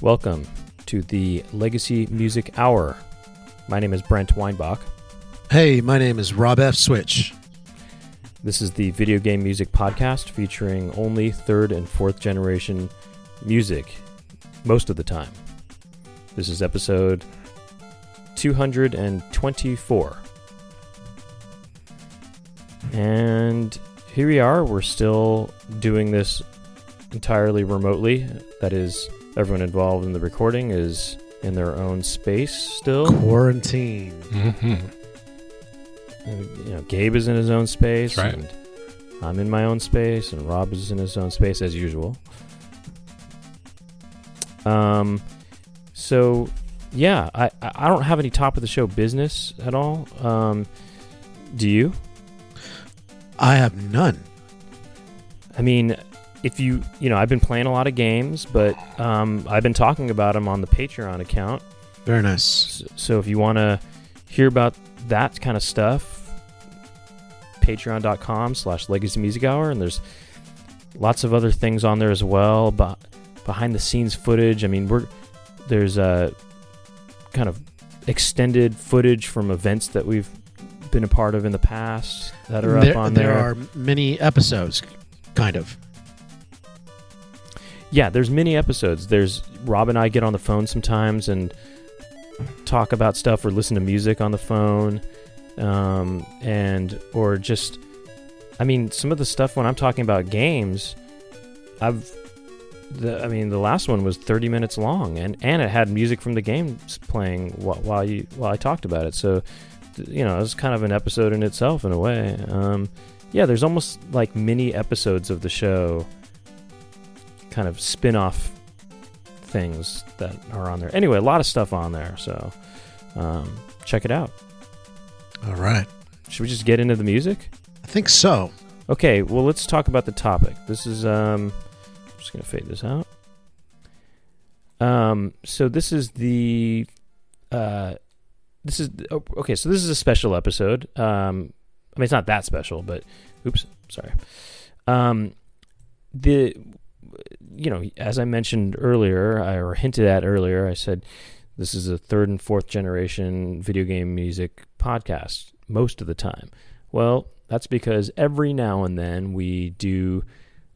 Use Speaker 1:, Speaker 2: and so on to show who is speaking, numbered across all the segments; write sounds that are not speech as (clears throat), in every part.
Speaker 1: Welcome to the Legacy Music Hour. My name is Brent Weinbach.
Speaker 2: Hey, my name is Rob F. Switch.
Speaker 1: This is the video game music podcast featuring only third and fourth generation music most of the time. This is episode 224. And here we are. We're still doing this entirely remotely. That is, everyone involved in the recording is in their own space still.
Speaker 2: Quarantine.
Speaker 3: Mm-hmm.
Speaker 1: You know, Gabe is in his own space.
Speaker 3: That's right.
Speaker 1: And I'm in my own space, and Rob is in his own space as usual. Um, so yeah, I I don't have any top of the show business at all. Um, do you?
Speaker 2: I have none.
Speaker 1: I mean, if you you know, I've been playing a lot of games, but um, I've been talking about them on the Patreon account.
Speaker 2: Very nice.
Speaker 1: So, so if you want to hear about that kind of stuff, patreon.com slash legacy music hour. And there's lots of other things on there as well. But behind the scenes footage. I mean, we're there's a kind of extended footage from events that we've been a part of in the past that are
Speaker 2: there,
Speaker 1: up on
Speaker 2: there
Speaker 1: there.
Speaker 2: are many episodes, kind of.
Speaker 1: Yeah, there's many episodes. There's Rob and I get on the phone sometimes and talk about stuff or listen to music on the phone, um, and or just, I mean, some of the stuff when I'm talking about games, I've, the, I mean, the last one was 30 minutes long, and and it had music from the games playing while, while you while I talked about it. So, you know, it was kind of an episode in itself in a way. Um, yeah, there's almost like mini episodes of the show kind of spin-off things that are on there. Anyway, a lot of stuff on there, so um, check it out.
Speaker 2: All right.
Speaker 1: Should we just get into the music?
Speaker 2: I think so.
Speaker 1: Okay, well let's talk about the topic. This is um Just gonna fade this out. Um so this is the uh this is oh, okay, so this is a special episode. Um I mean it's not that special, but oops, sorry. Um the you know, as I mentioned earlier, I, or hinted at earlier, I said this is a third and fourth generation video game music podcast most of the time. Well, that's because every now and then we do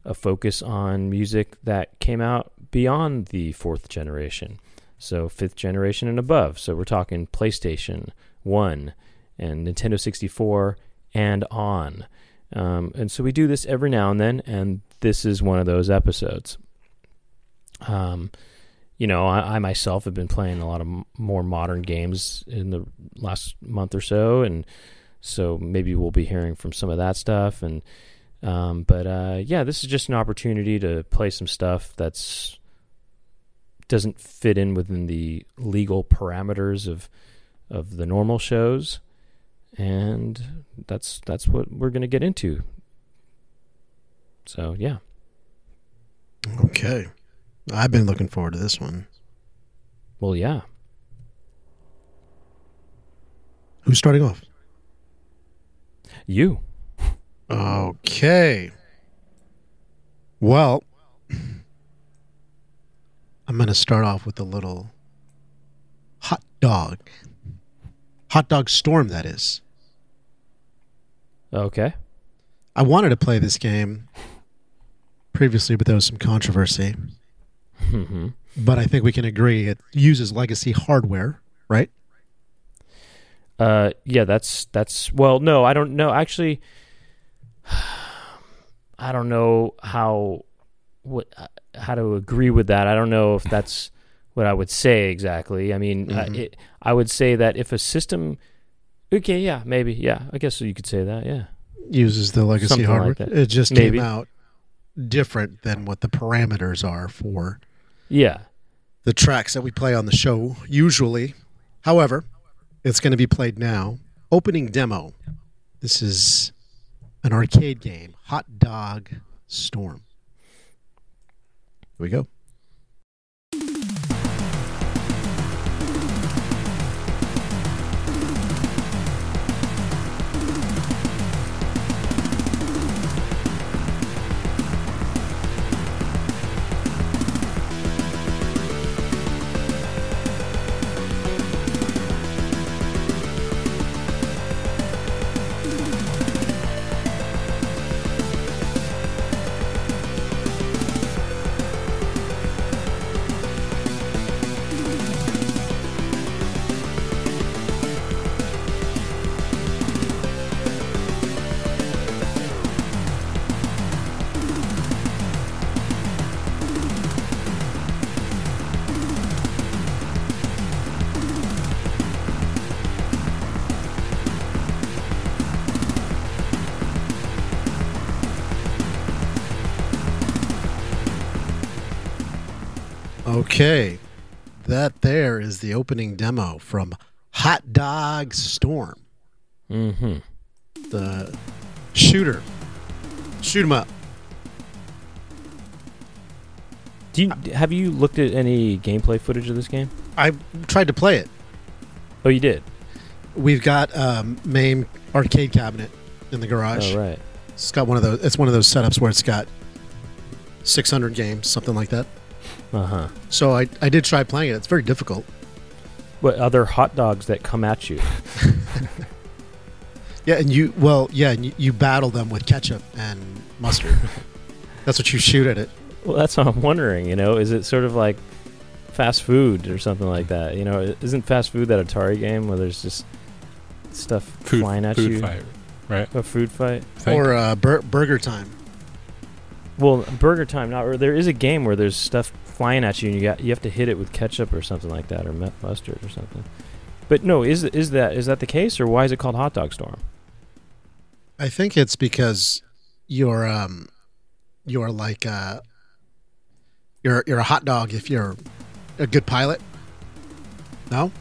Speaker 1: a focus on music that came out beyond the fourth generation. So, fifth generation and above. So, we're talking PlayStation 1 and Nintendo 64 and on. Um, and so, we do this every now and then, and this is one of those episodes. Um, you know, I, I myself have been playing a lot of m- more modern games in the last month or so, and so maybe we'll be hearing from some of that stuff. And um, but uh, yeah, this is just an opportunity to play some stuff that's doesn't fit in within the legal parameters of of the normal shows, and that's that's what we're going to get into. So yeah.
Speaker 2: Okay. I've been looking forward to this one.
Speaker 1: Well, yeah.
Speaker 2: Who's starting off?
Speaker 1: You.
Speaker 2: Okay. Well, I'm going to start off with a little hot dog. Hot dog storm, that is.
Speaker 1: Okay.
Speaker 2: I wanted to play this game previously, but there was some controversy.
Speaker 1: hmm
Speaker 2: But I think we can agree it uses legacy hardware, right?
Speaker 1: Uh, yeah, that's that's well, no, I don't know. Actually, (sighs) I don't know how what how to agree with that. I don't know if that's what I would say exactly. I mean, uh,
Speaker 2: Mhm.
Speaker 1: it, I would say that if a system, okay, yeah, maybe, yeah, I guess you could say that, yeah.
Speaker 2: Uses the legacy
Speaker 1: Something
Speaker 2: hardware.
Speaker 1: like.
Speaker 2: It just
Speaker 1: Maybe.
Speaker 2: came out different than what the parameters are for
Speaker 1: Yeah.
Speaker 2: the tracks that we play on the show usually. However, it's going to be played now. Opening demo. This is an arcade game, Hot Dog Storm. Here we go. Okay. That there is the opening demo from Hot Dog Storm,
Speaker 1: Mm-hmm.
Speaker 2: the shooter. Shoot 'em up.
Speaker 1: Do you have you looked at any gameplay footage of this game?
Speaker 2: I tried to play it.
Speaker 1: Oh, you did.
Speaker 2: We've got um, MAME arcade cabinet in the garage.
Speaker 1: Oh, right.
Speaker 2: It's got one of those. It's one of those setups where it's got 600 games, something like that.
Speaker 1: Uh huh.
Speaker 2: So I, I did try playing it. It's very difficult.
Speaker 1: What other hot dogs that come at you? (laughs)
Speaker 2: Yeah, and you well, yeah, and you, you battle them with ketchup and mustard. (laughs) That's what you shoot at it.
Speaker 1: Well, that's what I'm wondering. You know, is it sort of like fast food or something like that? You know, isn't fast food that Atari game where there's just stuff
Speaker 3: Food,
Speaker 1: flying at
Speaker 3: food
Speaker 1: you?
Speaker 3: fight, right?
Speaker 1: A food fight.
Speaker 3: Think.
Speaker 2: Or uh, bur- Burger Time.
Speaker 1: Well, Burger Time. Not. There is a game where there's stuff flying at you, and you got you have to hit it with ketchup or something like that, or mustard or something. But no, is is that is that the case, or why is it called Hot Dog Storm?
Speaker 2: I think it's because you're um you're like uh you're you're a hot dog if you're a good pilot. No,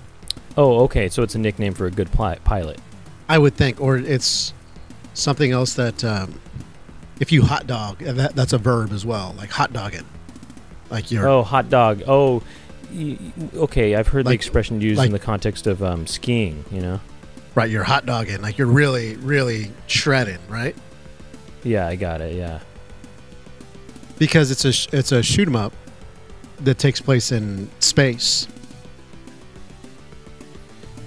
Speaker 1: Oh, okay. So it's a nickname for a good pli- pilot.
Speaker 2: I would think, or it's something else that um, if you hot dog, that that's a verb as well, like hot dogging, like you're
Speaker 1: Oh, hot dog. Oh, y- okay. I've heard the expression used
Speaker 2: like-
Speaker 1: in the context of um, skiing. You know.
Speaker 2: right, you're hot dogging, like you're really really shredding, right?
Speaker 1: Yeah, I got it. Yeah.
Speaker 2: Because it's a sh- it's a shoot 'em up that takes place in space.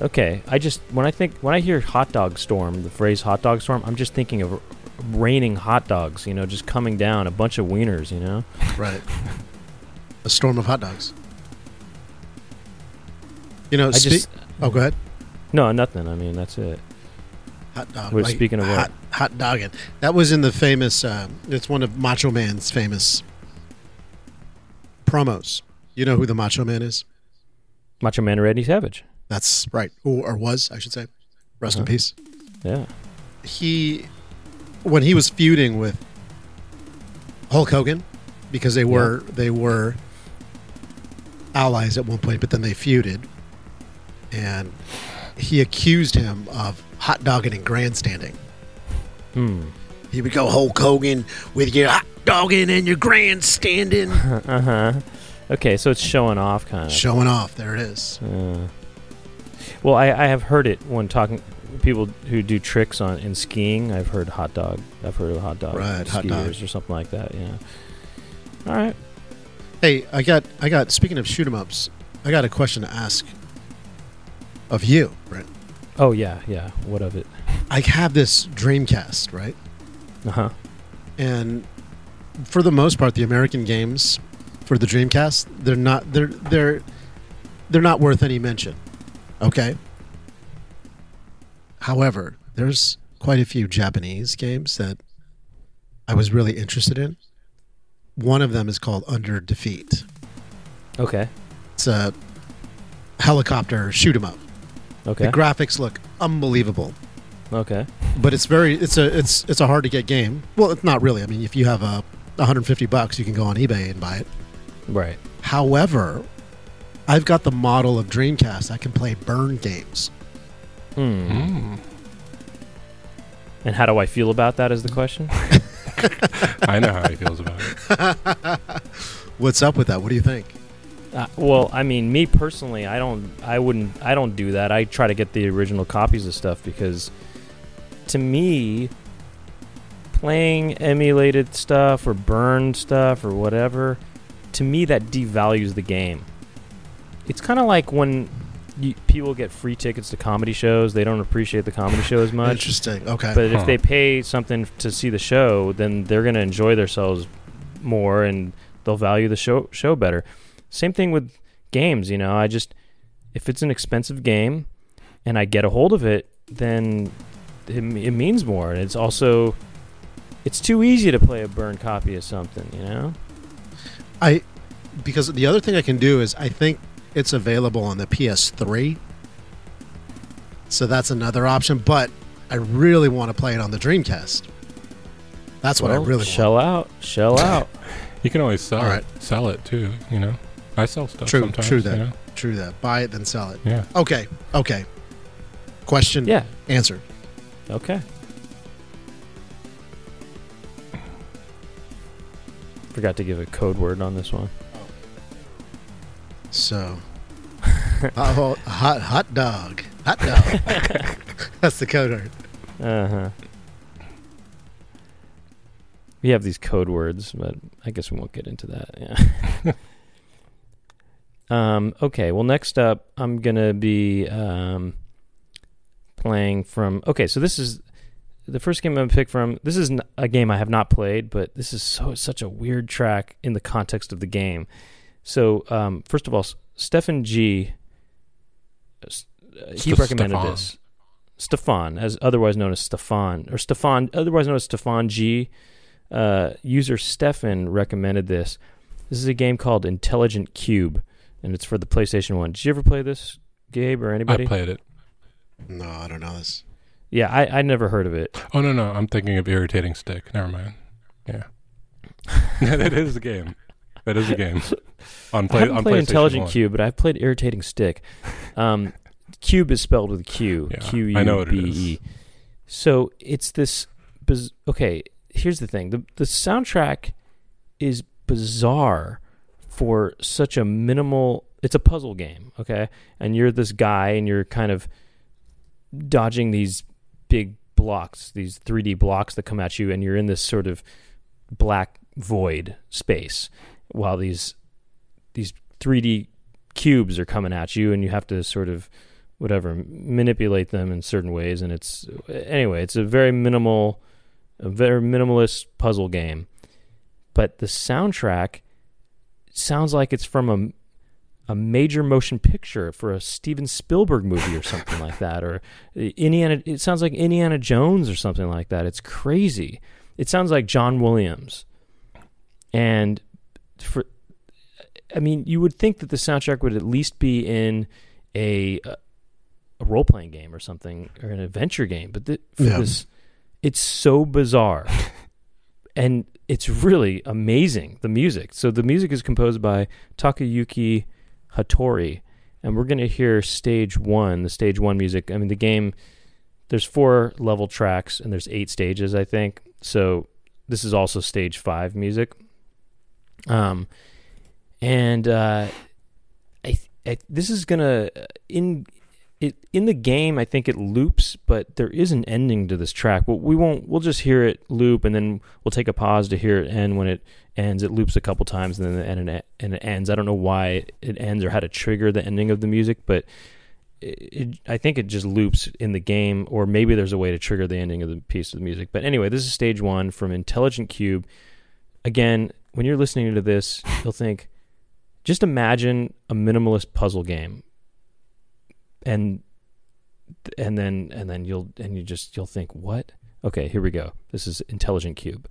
Speaker 1: Okay. I just when I think when I hear hot dog storm, the phrase hot dog storm, I'm just thinking of raining hot dogs. You know, just coming down, a bunch of wieners. You know.
Speaker 2: Right. (laughs) a storm of hot dogs. You know,
Speaker 1: I
Speaker 2: spe-
Speaker 1: just
Speaker 2: oh, go ahead.
Speaker 1: no nothing. I mean that's it.
Speaker 2: Hot dog.
Speaker 1: We're speaking of what?
Speaker 2: hot, hot dogging. That was in the famous. Uh, it's one of Macho Man's famous promos. You know who the Macho Man is?
Speaker 1: Macho Man Randy Savage.
Speaker 2: That's right, or, or was I should say. Rest in
Speaker 1: Uh-huh.
Speaker 2: peace.
Speaker 1: Yeah.
Speaker 2: He, when he was feuding with Hulk Hogan, because they were they were allies at one point, but then they feuded, and he accused him of hot dogging and grandstanding.
Speaker 1: Hmm.
Speaker 2: Here we go, Hulk Hogan, with your hot dogging and your grandstanding. (laughs)
Speaker 1: uh huh. Okay, so it's showing off kind of.
Speaker 2: Showing off. There it is.
Speaker 1: Uh, well, I, I have heard it when talking people who do tricks on in skiing. I've heard hot dog. I've heard of hot dog
Speaker 2: Right, hot
Speaker 1: skiers
Speaker 2: dog.
Speaker 1: or something like that. Yeah. All right.
Speaker 2: Hey, I got, I got. Speaking of shoot 'em ups, I got a question to ask of you, Brent.
Speaker 1: Oh yeah, yeah. What of it?
Speaker 2: I have this Dreamcast, right?
Speaker 1: Uh huh.
Speaker 2: And for the most part, the American games for the Dreamcast, they're not, they're, they're, they're not worth any mention. Okay. However, there's quite a few Japanese games that I was really interested in. One of them is called Under Defeat.
Speaker 1: Okay.
Speaker 2: It's a helicopter shoot 'em up.
Speaker 1: Okay.
Speaker 2: The graphics look unbelievable,
Speaker 1: Okay.
Speaker 2: but it's very it's a it's it's a hard to get game. Well, it's not really. I mean, if you have a 150 bucks, you can go on eBay and buy it.
Speaker 1: Right.
Speaker 2: However, I've got the model of Dreamcast. I can play burn games.
Speaker 1: Hmm.
Speaker 3: Mm.
Speaker 1: And how do I feel about that? Is the question? (laughs) (laughs)
Speaker 3: I know how he feels about it. (laughs)
Speaker 2: What's up with that? What do you think?
Speaker 1: Uh, well, I mean, me personally, I don't, I wouldn't, I don't do that. I try to get the original copies of stuff because, to me, playing emulated stuff or burned stuff or whatever, to me that devalues the game. It's kind of like when you, people get free tickets to comedy shows; they don't appreciate the comedy show as much.
Speaker 2: Interesting. Okay.
Speaker 1: But if they pay something to see the show, then they're going to enjoy themselves more and they'll value the show show better. Same thing with games, you know. I just if it's an expensive game and I get a hold of it, then it, it means more. And it's also it's too easy to play a burned copy of something, you know.
Speaker 2: I because the other thing I can do is I think it's available on the PS3. So that's another option, but I really want to play it on the Dreamcast. That's what I
Speaker 1: Well,
Speaker 2: really want.
Speaker 1: shell out, shell out. (laughs)
Speaker 3: You can always sell
Speaker 2: All
Speaker 3: it, sell it too. You know, I sell stuff
Speaker 2: True,
Speaker 3: sometimes.
Speaker 2: true that.
Speaker 3: You know?
Speaker 2: True that. Buy it, then sell it.
Speaker 3: Yeah.
Speaker 2: Okay. Okay. Question
Speaker 1: Yeah.
Speaker 2: answered.
Speaker 1: Okay. Forgot to give a code word on this one.
Speaker 2: So, (laughs) hot, hot, hot dog. Hot dog. (laughs) That's the code word.
Speaker 1: Uh huh. We have these code words, but I guess we won't get into that. Yeah. (laughs) um. Okay. Well, next up, I'm gonna be um playing from. Okay, so this is the first game I'm gonna pick from. This is a game I have not played, but this is so such a weird track in the context of the game. So, um, first of all, Stefan G. uh, s- uh, he
Speaker 3: Ste-
Speaker 1: recommended
Speaker 3: Stefan.
Speaker 1: this. Stefan, as otherwise known as Stefan, or Stefan, otherwise known as Stefan G. Uh, user Stefan recommended this. This is a game called Intelligent Qube, and it's for the PlayStation One. Did you ever play this, Gabe, or anybody?
Speaker 3: I played it.
Speaker 2: No, I don't know this.
Speaker 1: yeah, I I never heard of it.
Speaker 3: Oh no no, I'm thinking of irritating stick. Never mind. Yeah. (laughs) that is a game. That is a game. On
Speaker 1: I
Speaker 3: play
Speaker 1: haven't
Speaker 3: on
Speaker 1: played Intelligent
Speaker 3: 1.
Speaker 1: Cube, but I've played Irritating Stick. Um, Cube is spelled with Q.
Speaker 3: Yeah,
Speaker 1: Q
Speaker 3: I know
Speaker 1: U
Speaker 3: what it
Speaker 1: B E. So it's this. Biz- okay, here's the thing: the the soundtrack is bizarre for such a minimal. It's a puzzle game, okay, and you're this guy, and you're kind of dodging these big blocks, these 3D blocks that come at you, and you're in this sort of black void space while these these 3D cubes are coming at you, and you have to sort of whatever manipulate them in certain ways. And it's anyway, it's a very minimal, a very minimalist puzzle game. But the soundtrack sounds like it's from a a major motion picture for a Steven Spielberg movie or something like that, or uh, Indiana. It sounds like Indiana Jones or something like that. It's crazy. It sounds like John Williams, and for I mean, you would think that the soundtrack would at least be in a a role playing game or something or an adventure game, but th-
Speaker 2: Yeah.
Speaker 1: this, it's so bizarre, (laughs) and it's really amazing. The music. So the music is composed by Takayuki Hattori, and we're going to hear stage one, the stage one music. I mean, the game. There's four level tracks and there's eight stages, I think. So this is also stage five music. Um, and uh, I, I this is gonna in it in the game. I think it loops, but there is an ending to this track. But we won't. We'll just hear it loop, and then we'll take a pause to hear it end. When it ends, it loops a couple times, and then and it, and it ends. I don't know why it ends or how to trigger the ending of the music, but. It, I think it just loops in the game, or maybe there's a way to trigger the ending of the piece of the music. But anyway, this is stage one from Intelligent Qube. Again, when you're listening to this, you'll think, just imagine a minimalist puzzle game. And and then and then you'll and you just you'll think what? Okay here we go. This is intelligent qube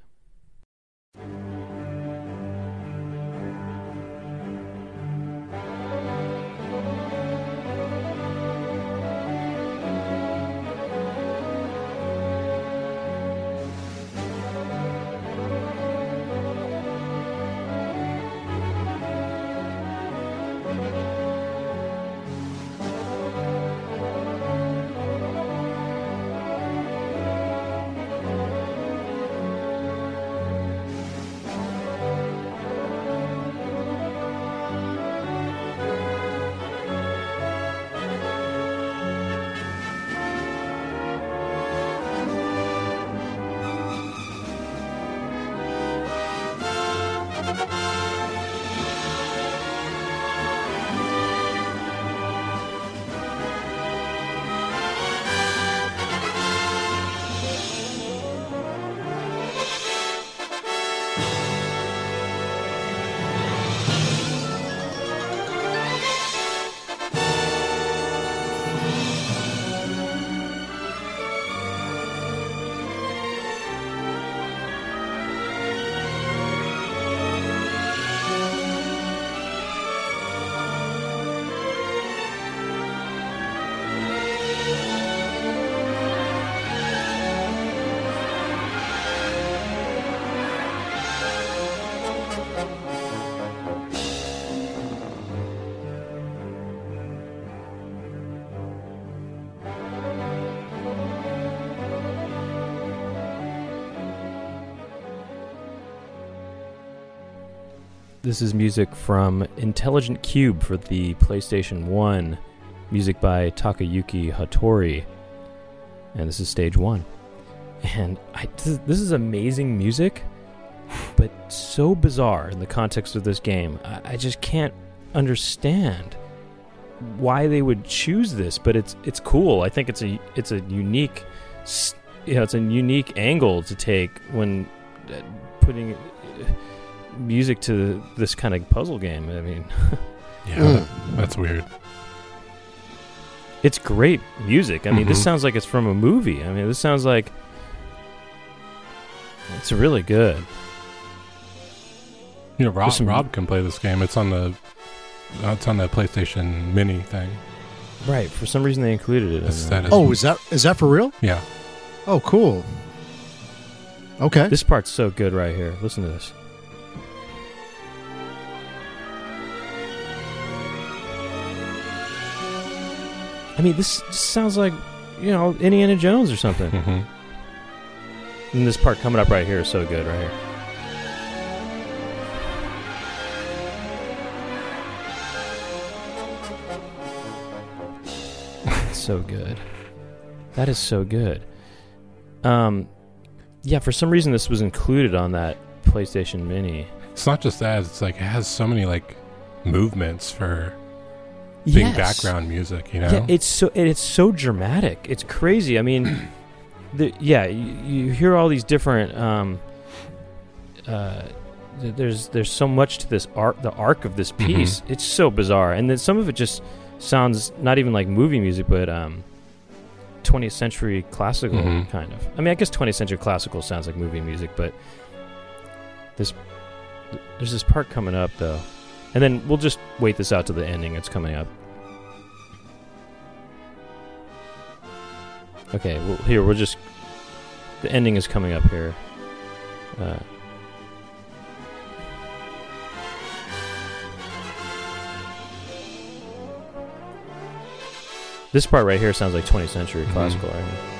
Speaker 1: This is music from Intelligent Qube for the PlayStation 1. Music by Takayuki Hattori. And this is stage one. And I, this, is amazing music, but so bizarre in the context of this game. I, I just can't understand why they would choose this, but it's it's cool. I think it's a it's a unique, you know, it's a unique angle to take when uh, putting music to this kind of puzzle game. I mean, (laughs)
Speaker 3: Yeah,
Speaker 2: Mm.
Speaker 3: that's weird.
Speaker 1: it's great music. I mean, this
Speaker 3: Mhm.
Speaker 1: sounds like it's from a movie. I mean, this sounds like it's really good.
Speaker 3: You know, Rob,
Speaker 1: some-
Speaker 3: Rob can play this game. It's on the uh, it's on the PlayStation Mini thing.
Speaker 1: Right. For some reason, they included it. In
Speaker 3: That's, that is,
Speaker 2: Oh, is that is that for real?
Speaker 3: yeah.
Speaker 2: Oh, cool. Okay.
Speaker 1: This part's so good right here. Listen to this. I mean, this just sounds like, you know, Indiana Jones or something.
Speaker 3: hmm
Speaker 1: And this part coming up right here is so good right here. (laughs) So good. That is so good. Um, yeah, for some reason this was included on that PlayStation Mini.
Speaker 3: It's not just that. It's like it has so many like movements for being
Speaker 1: Yes.
Speaker 3: background music. You know.
Speaker 1: Yeah, it's so it's so dramatic. It's crazy. I mean, (clears throat) the, yeah, you, you hear all these different. Um, uh, th- there's there's so much to this arc, the arc of this
Speaker 3: Mhm.
Speaker 1: piece. It's so bizarre, and then some of it just sounds not even like movie music, but um, 20th century classical
Speaker 3: Mhm.
Speaker 1: kind of. I mean, I guess 20th century classical sounds like movie music, but this there's this part coming up though, and then we'll just wait this out to the ending. It's coming up. Okay, well, here we'll just. The ending is coming up here. Uh, this part right here sounds like 20th century
Speaker 3: Mhm.
Speaker 1: classical. Right?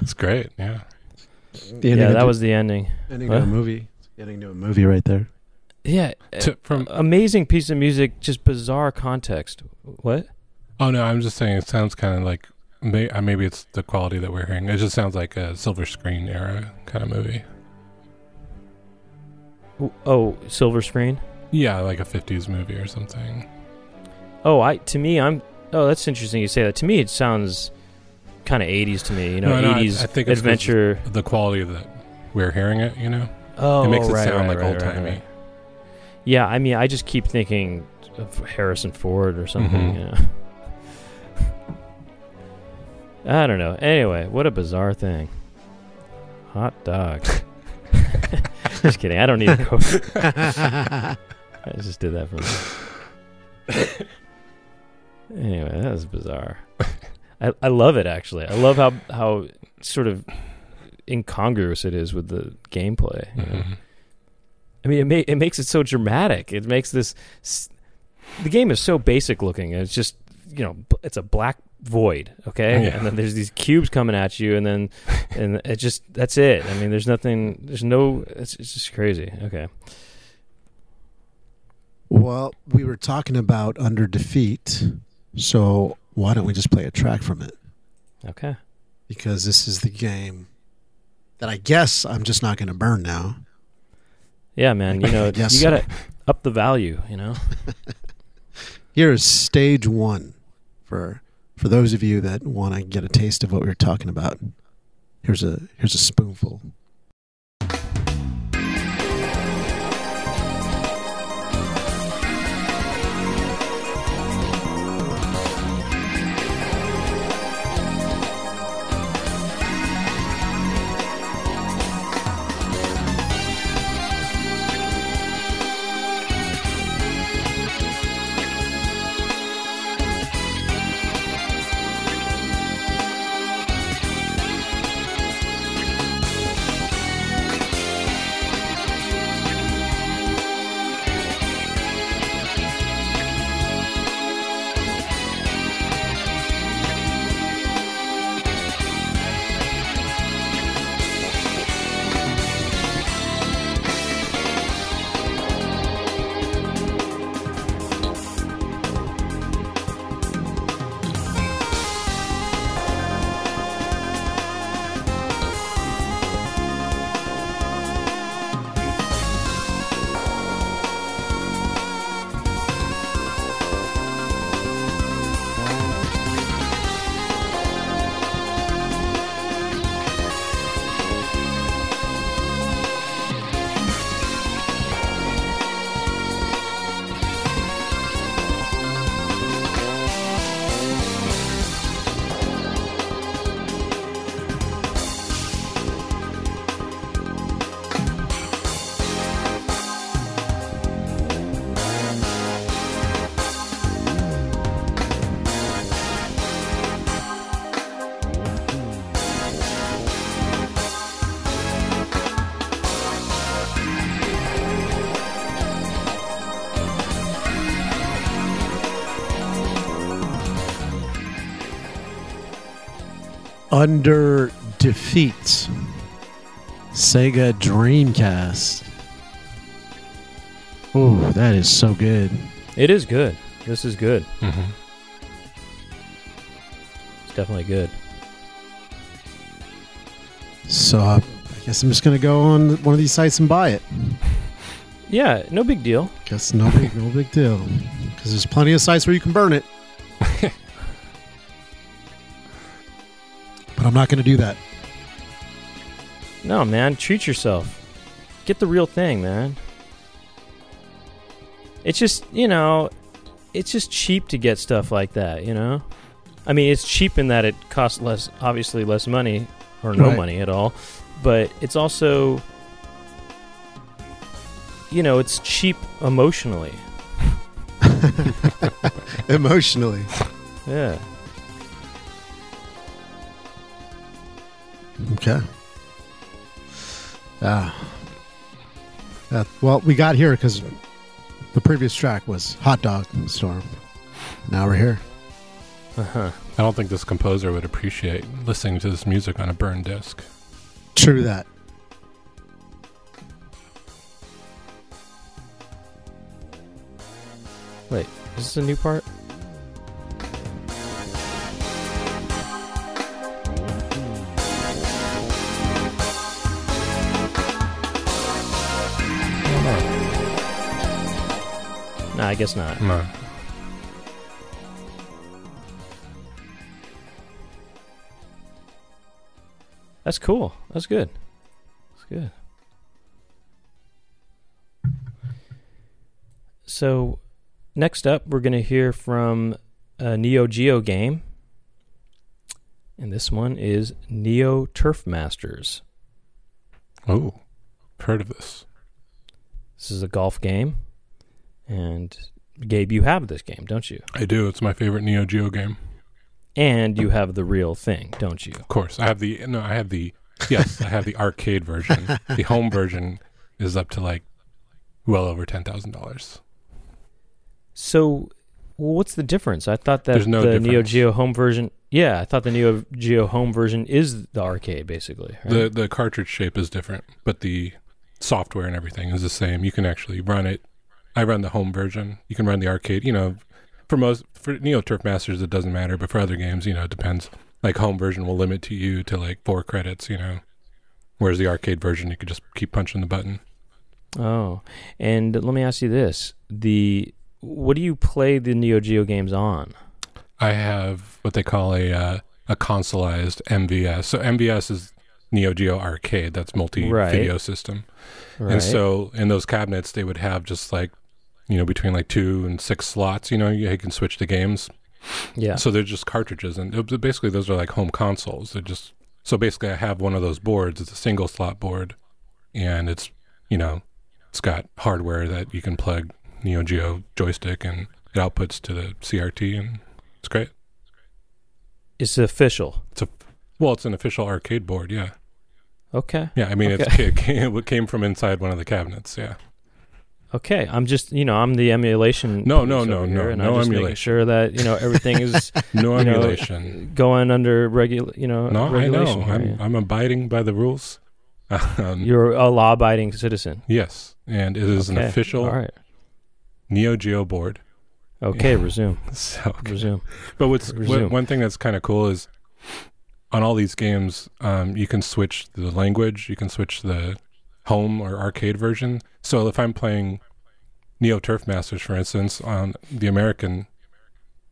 Speaker 3: It's great. Yeah.
Speaker 2: The
Speaker 1: Yeah, that
Speaker 2: of-
Speaker 1: was the ending.
Speaker 2: ending
Speaker 1: what?
Speaker 2: to a movie. Getting to a movie right there.
Speaker 1: Yeah,
Speaker 3: To- from
Speaker 1: uh, amazing piece of music, just bizarre context. What?
Speaker 3: oh no, I'm just saying it sounds kind of like may, uh, maybe it's the quality that we're hearing. It just sounds like a silver screen era kind of movie.
Speaker 1: Oh, silver screen.
Speaker 3: Yeah, like a 50s movie or something.
Speaker 1: Oh, I to me, I'm. Oh, that's interesting you say that. To me, it sounds kind of 80s to me. You know,
Speaker 3: No, no, I-
Speaker 1: 80s
Speaker 3: I think it's
Speaker 1: adventure.
Speaker 3: The quality of that we're hearing it, you know.
Speaker 1: Oh,
Speaker 3: it makes it
Speaker 1: right,
Speaker 3: sound
Speaker 1: right,
Speaker 3: like
Speaker 1: right,
Speaker 3: old timey.
Speaker 1: Yeah, I mean, I just keep thinking of Harrison Ford or something.
Speaker 3: Mhm.
Speaker 1: You know? (laughs) I don't know. Anyway, what a bizarre thing. Hot dog. (laughs) just kidding. I don't need to go. (laughs) I just did that for me. anyway, that was bizarre. I, I love it actually. I love how how sort of incongruous it is with the gameplay. you know?
Speaker 3: Mhm.
Speaker 1: I mean, it ma- it makes it so dramatic. It makes this. S- the game is so basic looking. It's just you know, b- it's a black void. Okay,
Speaker 3: Yeah.
Speaker 1: and then there's these cubes coming at you, and then (laughs) and it just that's it. I mean, there's nothing. There's no. It's, it's just crazy. Okay.
Speaker 2: Well, we were talking about Under Defeat, so why don't we just play a track from it?
Speaker 1: Okay.
Speaker 2: Because this is the game that I guess I'm just not going to burn now.
Speaker 1: Yeah, man. You (laughs) know, you gotta (laughs) up the value. You know. (laughs)
Speaker 2: Here is stage one for for those of you that want to get a taste of what we are talking about. Here's a here's a spoonful. Under defeat. Sega Dreamcast. Oh, that is so good.
Speaker 1: It is good. This is good.
Speaker 3: hmm
Speaker 1: It's definitely good.
Speaker 2: So uh, I guess I'm just gonna go on one of these sites and buy it. (laughs)
Speaker 1: Yeah, no big deal.
Speaker 2: Guess no big, no big deal. Because there's plenty of sites where you can burn it. I'm not gonna do that.
Speaker 1: No, man, treat yourself. Get the real thing, man. It's just, you know, it's just cheap to get stuff like that, you know? I mean, it's cheap in that it costs less, obviously less money, or no
Speaker 2: Right.
Speaker 1: money at all, but it's also, you know, it's cheap emotionally. (laughs)
Speaker 2: Emotionally.
Speaker 1: Yeah.
Speaker 2: Okay. Ah. Uh, well, we got here because the previous track was Hot Dog Storm. Now we're here.
Speaker 1: Uh huh.
Speaker 3: I don't think this composer would appreciate listening to this music on a burned disc.
Speaker 2: True that.
Speaker 1: Wait, is this a new part? No, I guess not.
Speaker 3: No.
Speaker 1: That's cool. That's good. That's good. So, next up, we're going to hear from a Neo Geo game. And this one is Neo Turf Masters.
Speaker 3: Oh, heard of this?
Speaker 1: This is a golf game. And Gabe, you have this game, don't you?
Speaker 3: I do. It's my favorite Neo Geo game.
Speaker 1: And you have the real thing, don't you?
Speaker 3: Of course, I have the no. I have the yes. I have the arcade version. (laughs) The home version is up to like well over ten thousand dollars.
Speaker 1: So, well, what's the difference? I thought that
Speaker 3: no
Speaker 1: the Neo. Geo home version. Yeah, I thought the Neo Geo home version is the arcade, basically. right?
Speaker 3: The the cartridge shape is different, but the software and everything is the same. You can actually run it. I run the home version. You can run the arcade. You know, for most for Neo Turf Masters, it doesn't matter. But for other games, you know, it depends. Like home version will limit to you to like four credits. You know, whereas the arcade version, you could just keep punching the button.
Speaker 1: Oh, and let me ask you this: the what do you play the Neo Geo games on?
Speaker 3: I have what they call a uh, a consoleized MVS. So MVS is Neo Geo Arcade. That's multi
Speaker 1: Right.
Speaker 3: video system.
Speaker 1: Right.
Speaker 3: And so in those cabinets, they would have just like, you know, between like two and six slots. You know, you can switch the games.
Speaker 1: yeah,
Speaker 3: So they're just cartridges, and it- basically those are like home consoles. They're just so basically I have one of those boards. It's a single slot board, and it's you know, it's got hardware that you can plug Neo Geo joystick, and it outputs to the CRT, and it's great.
Speaker 1: it's official.
Speaker 3: It's a well, it's an official arcade board, yeah.
Speaker 1: Okay,
Speaker 3: Yeah, I mean, it's,
Speaker 1: Okay. (laughs)
Speaker 3: it came from inside one of the cabinets, yeah.
Speaker 1: Okay. I'm just you know I'm the emulation.
Speaker 3: No, no, no, no,
Speaker 1: and
Speaker 3: no
Speaker 1: I'm just making
Speaker 3: emulation.
Speaker 1: sure that you know everything is (laughs)
Speaker 3: No
Speaker 1: You know,
Speaker 3: emulation.
Speaker 1: going under regular you know
Speaker 3: no, I know.
Speaker 1: here,
Speaker 3: I'm,
Speaker 1: yeah.
Speaker 3: I'm abiding by the rules. (laughs) Um,
Speaker 1: You're a law-abiding citizen.
Speaker 3: yes, and it is an official
Speaker 1: right.
Speaker 3: Neo Geo board.
Speaker 1: Okay,
Speaker 3: Yeah. (laughs)
Speaker 1: resume.
Speaker 3: So,
Speaker 1: Resume.
Speaker 3: but what's
Speaker 1: Resume.
Speaker 3: what, one thing that's kind of cool is on all these games, um, you can switch the language, you can switch the home or arcade version. So if I'm playing Neo Turf Masters, for instance, on the American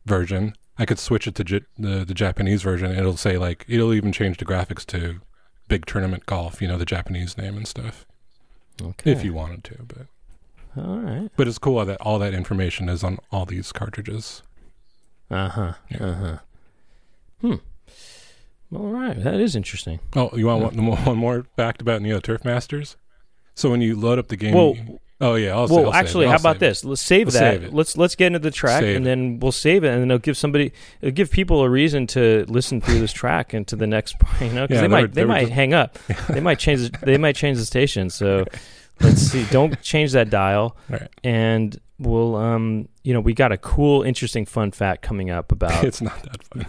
Speaker 3: version, I could switch it to J- the the Japanese version. And it'll say like it'll even change the graphics to Big Tournament Golf, you know, the Japanese name and stuff,
Speaker 1: Okay.
Speaker 3: if you wanted to. But
Speaker 1: All right.
Speaker 3: but it's cool that all that information is on all these cartridges.
Speaker 1: Uh huh.
Speaker 3: Yeah.
Speaker 1: Uh huh. Hmm. All right. That is interesting.
Speaker 3: Oh, you want one, one more fact about Neo Turf Masters? So when you load up the game,
Speaker 1: Well,
Speaker 3: you- oh yeah, I'll
Speaker 1: well,
Speaker 3: I'll
Speaker 1: actually, how
Speaker 3: I'll
Speaker 1: about
Speaker 3: it.
Speaker 1: this? Let's save
Speaker 3: We'll
Speaker 1: that.
Speaker 3: save.
Speaker 1: Let's let's get into the track,
Speaker 3: Save
Speaker 1: and then we'll save it, and then it'll give somebody, it'll give people a reason to listen through this track and to the next. You know, because
Speaker 3: Yeah,
Speaker 1: they
Speaker 3: they
Speaker 1: might
Speaker 3: were-
Speaker 1: they,
Speaker 3: they
Speaker 1: might
Speaker 3: just-
Speaker 1: hang up. (laughs) they might change. the- They might change the station. So let's see. Don't change that dial. (laughs)
Speaker 3: Right.
Speaker 1: And we'll um you know we got a cool, interesting, fun fact coming up about (laughs)
Speaker 3: It's not that fun.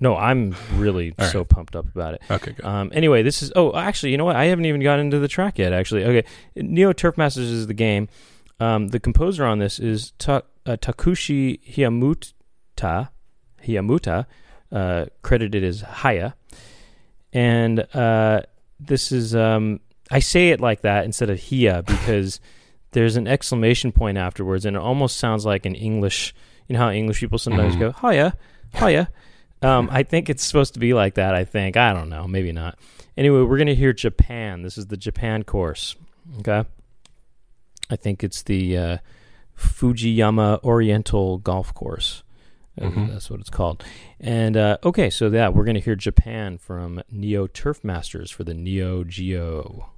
Speaker 1: No, I'm really
Speaker 3: All
Speaker 1: so
Speaker 3: right.
Speaker 1: pumped up about it.
Speaker 3: Okay, good.
Speaker 1: Um, anyway, this is. Oh, actually, you know what? I haven't even gotten into the track yet. Actually, okay. Neo Turf Masters is the game. Um, the composer on this is Ta- uh, Takushi Hiyamuta. Hiyamuta, uh, credited as Haya, and uh, this is. Um, I say it like that instead of Hiya (laughs) because there's an exclamation point afterwards, and it almost sounds like an English. You know how English people sometimes
Speaker 3: Mhm.
Speaker 1: go Hiya, Hiya. Um, I think it's supposed to be like that. I think I don't know, maybe not. Anyway, we're gonna hear Japan. This is the Japan course. Okay, I think it's the uh, Fujiyama Oriental Golf Course. Uh,
Speaker 3: Mhm.
Speaker 1: That's what it's called. And uh, okay, so that we're gonna hear Japan from Neo Turf Masters for the Neo Geo.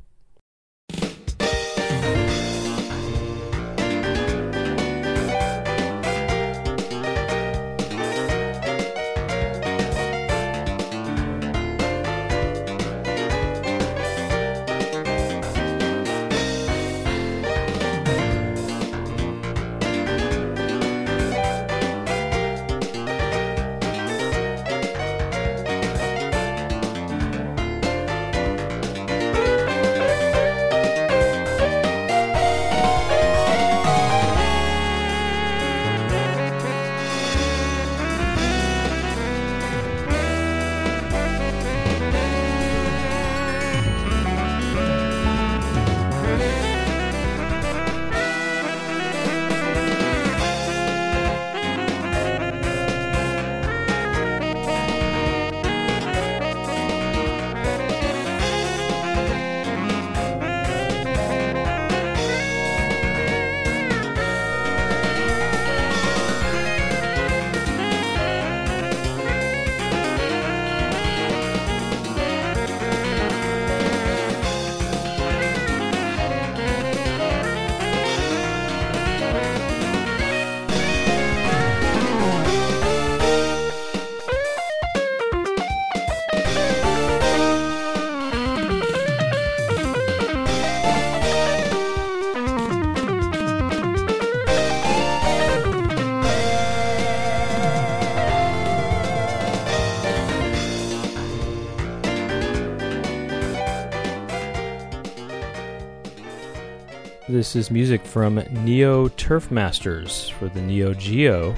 Speaker 1: This is music from Neo Turf Masters for the Neo Geo.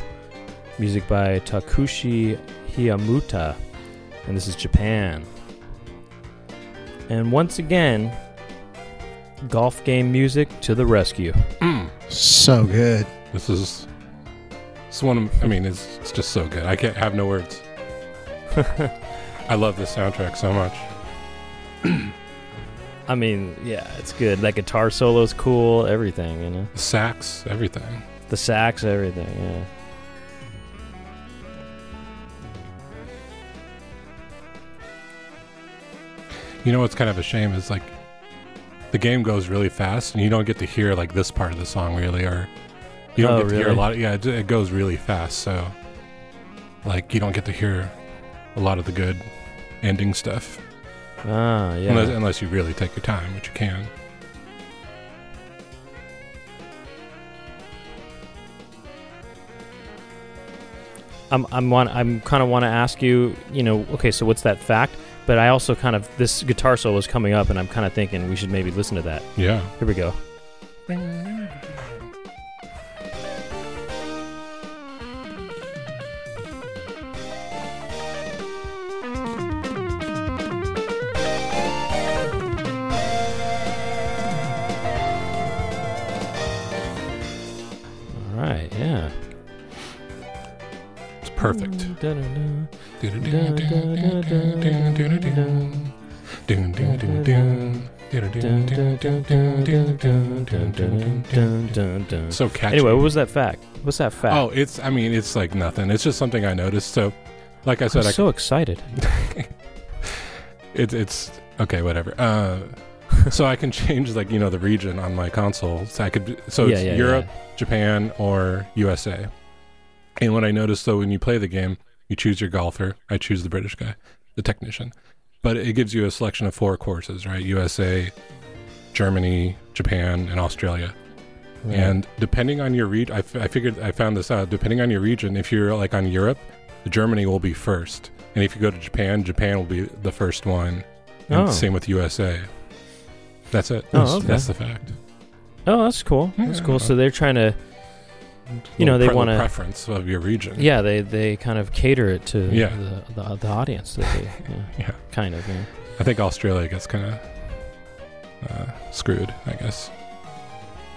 Speaker 1: Music by Takushi Hiyamuta. And this is Japan. And once again, golf game music to the rescue.
Speaker 3: Mm.
Speaker 2: So good.
Speaker 3: This is it's one of I mean it's it's just so good. I can't have no words. (laughs) I love this soundtrack so much. (clears throat)
Speaker 1: I mean, yeah, it's good. That guitar solo's cool, everything, you know.
Speaker 3: The sax, everything.
Speaker 1: The sax, everything, yeah.
Speaker 3: You know what's kind of a shame is like the game goes really fast and you don't get to hear like this part of the song really or you don't
Speaker 1: Oh,
Speaker 3: get to hear a lot yeah it, it goes really fast so like you don't get to hear a lot of the good ending stuff
Speaker 1: Ah, yeah.
Speaker 3: unless, unless you really take your time which you can
Speaker 1: I'm I'm want I'm kind of want to ask you, you know, okay, so what's that fact? But I also kind of this guitar solo is coming up, and I'm kind of thinking we should maybe listen to that.
Speaker 3: yeah
Speaker 1: Here we go.
Speaker 3: Perfect so catchy
Speaker 1: Anyway, what was that fact? What's that fact?
Speaker 3: oh it's i mean it's like nothing it's just something i noticed so like i said, I'm I,
Speaker 1: so excited. (laughs)
Speaker 3: it's it's okay whatever uh so i can change like you know the region on my console so i could so
Speaker 1: yeah,
Speaker 3: it's
Speaker 1: yeah,
Speaker 3: europe
Speaker 1: yeah.
Speaker 3: Japan or USA. And what I noticed though, when you play the game, you choose your golfer. I choose the British guy, the technician. But it gives you a selection of four courses, right? USA, Germany, Japan, and Australia.
Speaker 1: Right.
Speaker 3: And depending on your region, I, f- I figured I found this out. Depending on your region, if you're like on Europe, Germany will be first. And if you go to Japan, Japan will be the first one. And
Speaker 1: Oh.
Speaker 3: same with USA. That's it.
Speaker 1: Oh,
Speaker 3: That's,
Speaker 1: okay.
Speaker 3: that's the fact.
Speaker 1: Oh, that's cool. That's cool. So they're trying to, You know, they
Speaker 3: pre-
Speaker 1: wanna-
Speaker 3: preference of your region.
Speaker 1: yeah, they they kind of cater it to
Speaker 3: Yeah.
Speaker 1: the, the the audience that they, (laughs) yeah,
Speaker 3: Yeah.
Speaker 1: kind of. Yeah.
Speaker 3: I think Australia gets kind of uh, screwed. I guess.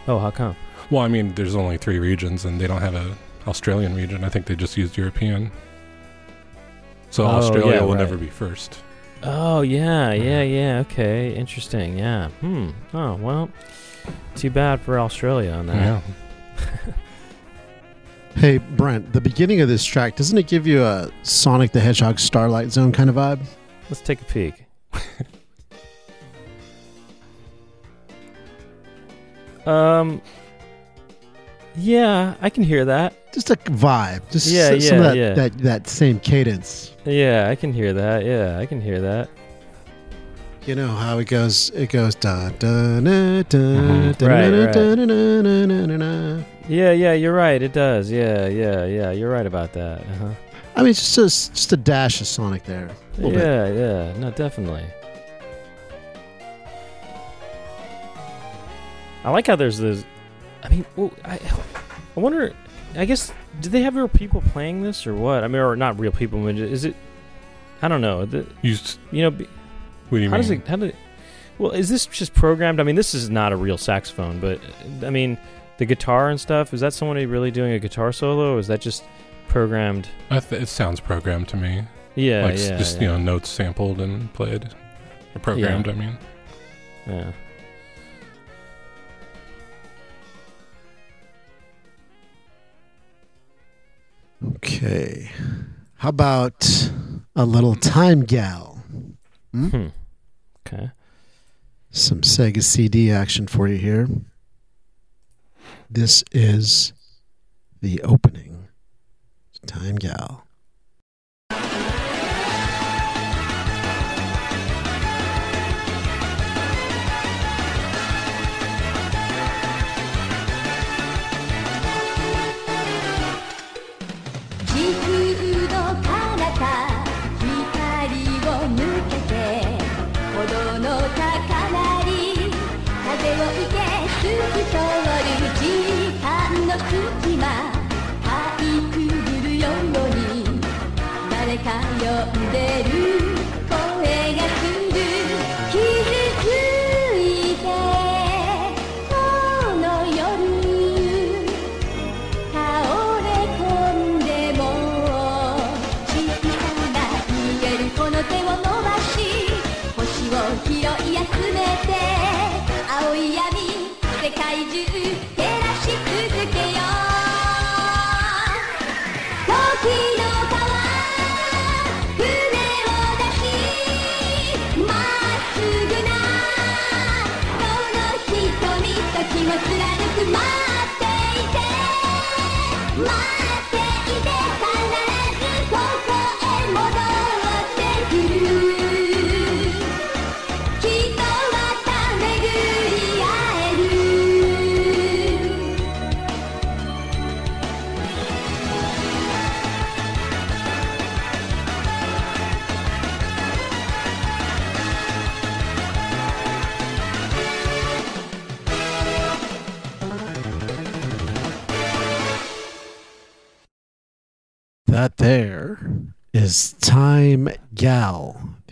Speaker 1: Oh, how come?
Speaker 3: Well, I mean, there's only three regions, and they don't have a Australian region. I think they just used European. So
Speaker 1: Oh,
Speaker 3: Australia
Speaker 1: yeah,
Speaker 3: will
Speaker 1: right.
Speaker 3: never be first.
Speaker 1: Oh yeah, yeah, yeah. Okay, interesting. Yeah. Hmm. Oh well, too bad for Australia on that.
Speaker 3: Yeah. (laughs)
Speaker 4: Hey, Brent, the beginning of this track, doesn't it give you a Sonic the Hedgehog Starlight Zone kind of vibe?
Speaker 1: Let's take a peek. (laughs) um. Yeah, I can hear that.
Speaker 4: Just a vibe. Just
Speaker 1: Yeah,
Speaker 4: some of
Speaker 1: yeah,
Speaker 4: that,
Speaker 1: yeah.
Speaker 4: that, that same cadence.
Speaker 1: Yeah, I can hear that. Yeah, I can hear that.
Speaker 4: You know how it goes? It goes da da na da
Speaker 3: Mhm.
Speaker 4: da
Speaker 1: Right,
Speaker 4: na
Speaker 1: right.
Speaker 4: da na
Speaker 1: Yeah, yeah, you're right. It does. Yeah, yeah, yeah. You're right about that. Uh-huh.
Speaker 4: I mean, it's just a, just a dash of Sonic there. A little bit.
Speaker 1: Yeah, yeah. No, definitely. I like how there's this. I mean, well, I, I wonder. I guess do they have real people playing this or what? I mean, or not real people? Is it? I don't know. The,
Speaker 3: You, s-
Speaker 1: you know, be-
Speaker 3: what do you
Speaker 1: how
Speaker 3: mean?
Speaker 1: does it? How do? Well, is this just programmed? I mean, this is not a real saxophone, but I mean, the guitar and stuff. Is that somebody really doing a guitar solo, or is that just programmed?
Speaker 3: I th- it sounds programmed to me.
Speaker 1: Yeah,
Speaker 3: like
Speaker 1: yeah,
Speaker 3: just
Speaker 1: yeah.
Speaker 3: you know notes sampled and played, or programmed. I mean,
Speaker 1: Yeah.
Speaker 4: Okay. How about a little Time Gal? Hmm?
Speaker 1: Hmm. Okay.
Speaker 4: Some Sega CD action for you here. This is the opening. Time Gal.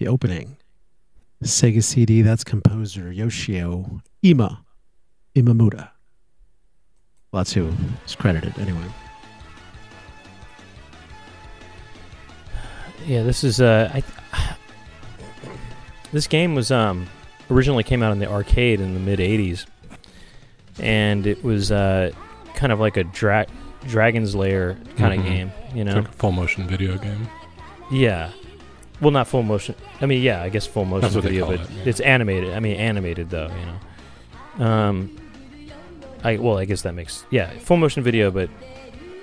Speaker 4: Opening. Sega CD, that's composer Yoshio Ima. Imamura. Well, that's who is credited anyway.
Speaker 1: Yeah, this is uh, I. This game was um originally came out in the arcade in the mid '80s, and it was uh kind of like a dra- Dragon's Lair kind of
Speaker 3: Mhm.
Speaker 1: game, you
Speaker 3: it's
Speaker 1: know?
Speaker 3: like a full motion video game.
Speaker 1: Yeah. Well, not full motion. I mean, yeah, I guess full motion
Speaker 3: That's what they
Speaker 1: video,
Speaker 3: call
Speaker 1: but
Speaker 3: it, yeah.
Speaker 1: it's animated. I mean, animated though, you know. Um, I well, I guess that makes yeah, full motion video, but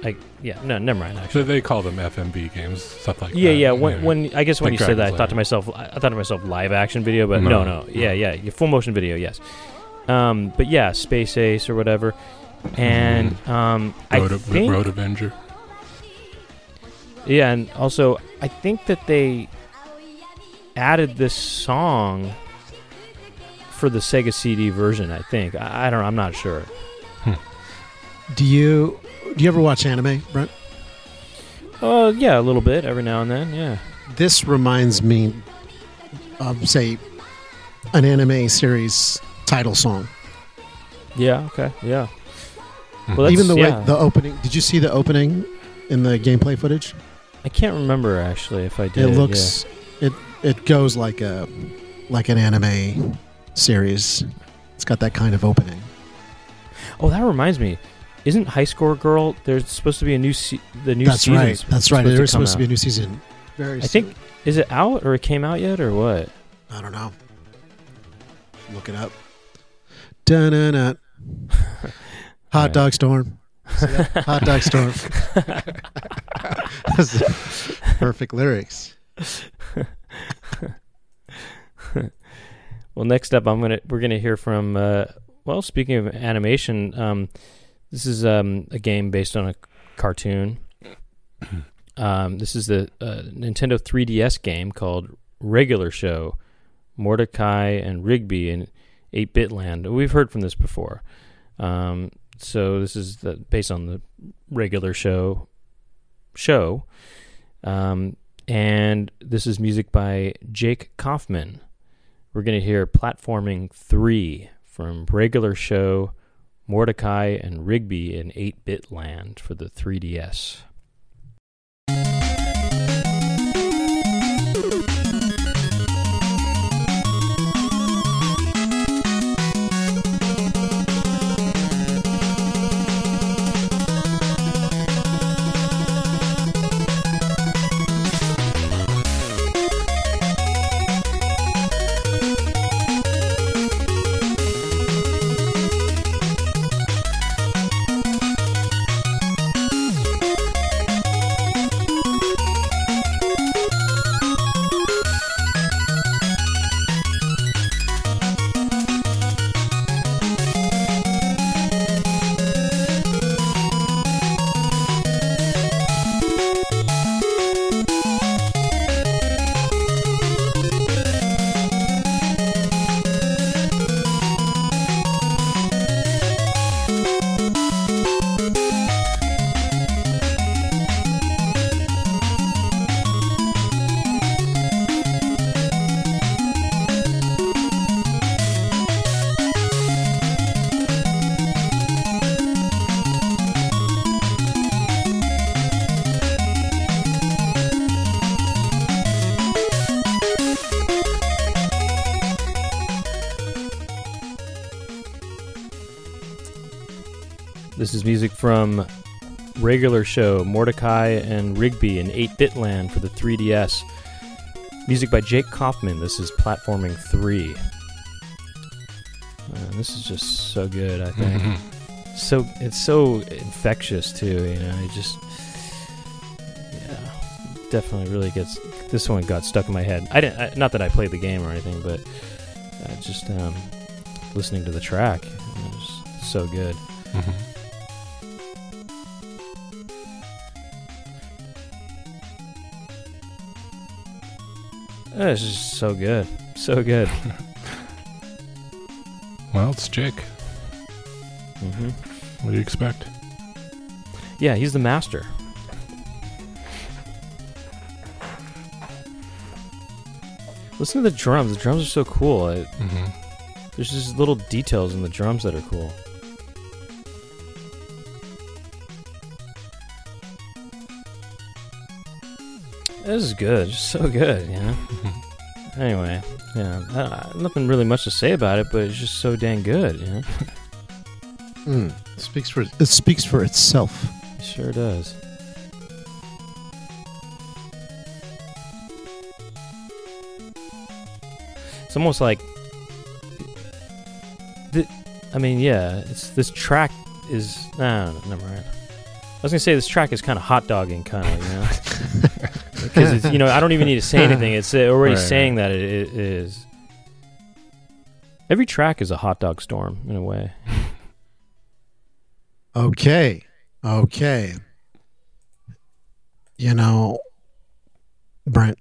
Speaker 1: I yeah, no, never mind.
Speaker 3: So
Speaker 1: Actually,
Speaker 3: they call them FMV games, stuff like
Speaker 1: yeah,
Speaker 3: that.
Speaker 1: yeah. When, when I guess when
Speaker 3: Like
Speaker 1: you said that, I thought to myself, I thought to myself, live action video, but no,
Speaker 3: No,
Speaker 1: no, yeah, yeah, yeah, full motion video, yes. Um, but yeah, Space Ace or whatever, and um, I
Speaker 3: Road,
Speaker 1: think
Speaker 3: Road Avenger.
Speaker 1: Yeah, and also I think that they added this song for the Sega CD version. I think I, I don't. know. I'm not sure. Hmm.
Speaker 2: Do you do you ever watch anime, Brent?
Speaker 1: Oh yeah, a little bit every now and then. Yeah.
Speaker 2: This reminds me of say an anime series title song.
Speaker 1: Yeah. Okay. Yeah. Well,
Speaker 2: Even the
Speaker 1: yeah.
Speaker 2: way the opening. Did you see the opening in the gameplay footage?
Speaker 1: I can't remember actually if I did.
Speaker 2: it looks it it goes like a like an anime series. It's got that kind of opening.
Speaker 1: Oh, that reminds me. Isn't High Score Girl? There's supposed to be a new se- the new
Speaker 2: That's
Speaker 1: season.
Speaker 2: right. That's right. There is supposed to be a new season. Very.
Speaker 1: I think is it out or it came out yet or what?
Speaker 2: I don't know. Look it up. Dun-dun-dun. (laughs) Hot
Speaker 1: Right.
Speaker 2: dog storm. (laughs) Hot dog storm. (laughs) Perfect lyrics. (laughs)
Speaker 1: Well, next up, I'm gonna we're gonna hear from. Uh, well, speaking of animation, um, this is um, a game based on a cartoon. (clears throat) Um, this is the uh, Nintendo 3DS game called Regular Show, Mordecai and Rigby in 8-bit land. We've heard from this before. Um, so this is the, based on the Regular Show show, um, and this is music by Jake Kaufman. We're going to hear Platforming 3 from Regular Show, Mordecai, and Rigby in 8 bit land for the 3DS. From Regular Show, Mordecai and Rigby in 8 bit land for the 3DS. Music by Jake Kaufman. This is Platforming 3. Uh, this is just so good, I think.
Speaker 3: Mhm.
Speaker 1: So it's so infectious too, you know. It just yeah, definitely really gets this one got stuck in my head. I didn't I, not that I played the game or anything, but uh, just um, listening to the track, it was so good.
Speaker 3: Mhm.
Speaker 1: Uh, It's just so good, so good. (laughs)
Speaker 3: Well, it's Jake.
Speaker 1: hmm
Speaker 3: What do you expect?
Speaker 1: Yeah, he's the master. Listen to the drums. The drums are so cool. It,
Speaker 3: hmm
Speaker 1: there's just little details in the drums that are cool. This is good. Just so good, you know? Anyway, yeah. Uh, nothing really much to say about it, but it's just so dang good, you know?
Speaker 2: Mm. Speaks for it speaks for itself.
Speaker 1: It sure does. It's almost like, the, I mean, yeah. It's this track is nah, never mind. I was gonna say this track is kind of hot dogging, kind of, you know, (laughs) because it's (laughs) you know I don't even need to say anything. It's already
Speaker 3: Right,
Speaker 1: saying that it, it is. Every track is a hot dog storm in a way. (laughs)
Speaker 2: Okay. Okay. You know, Brent,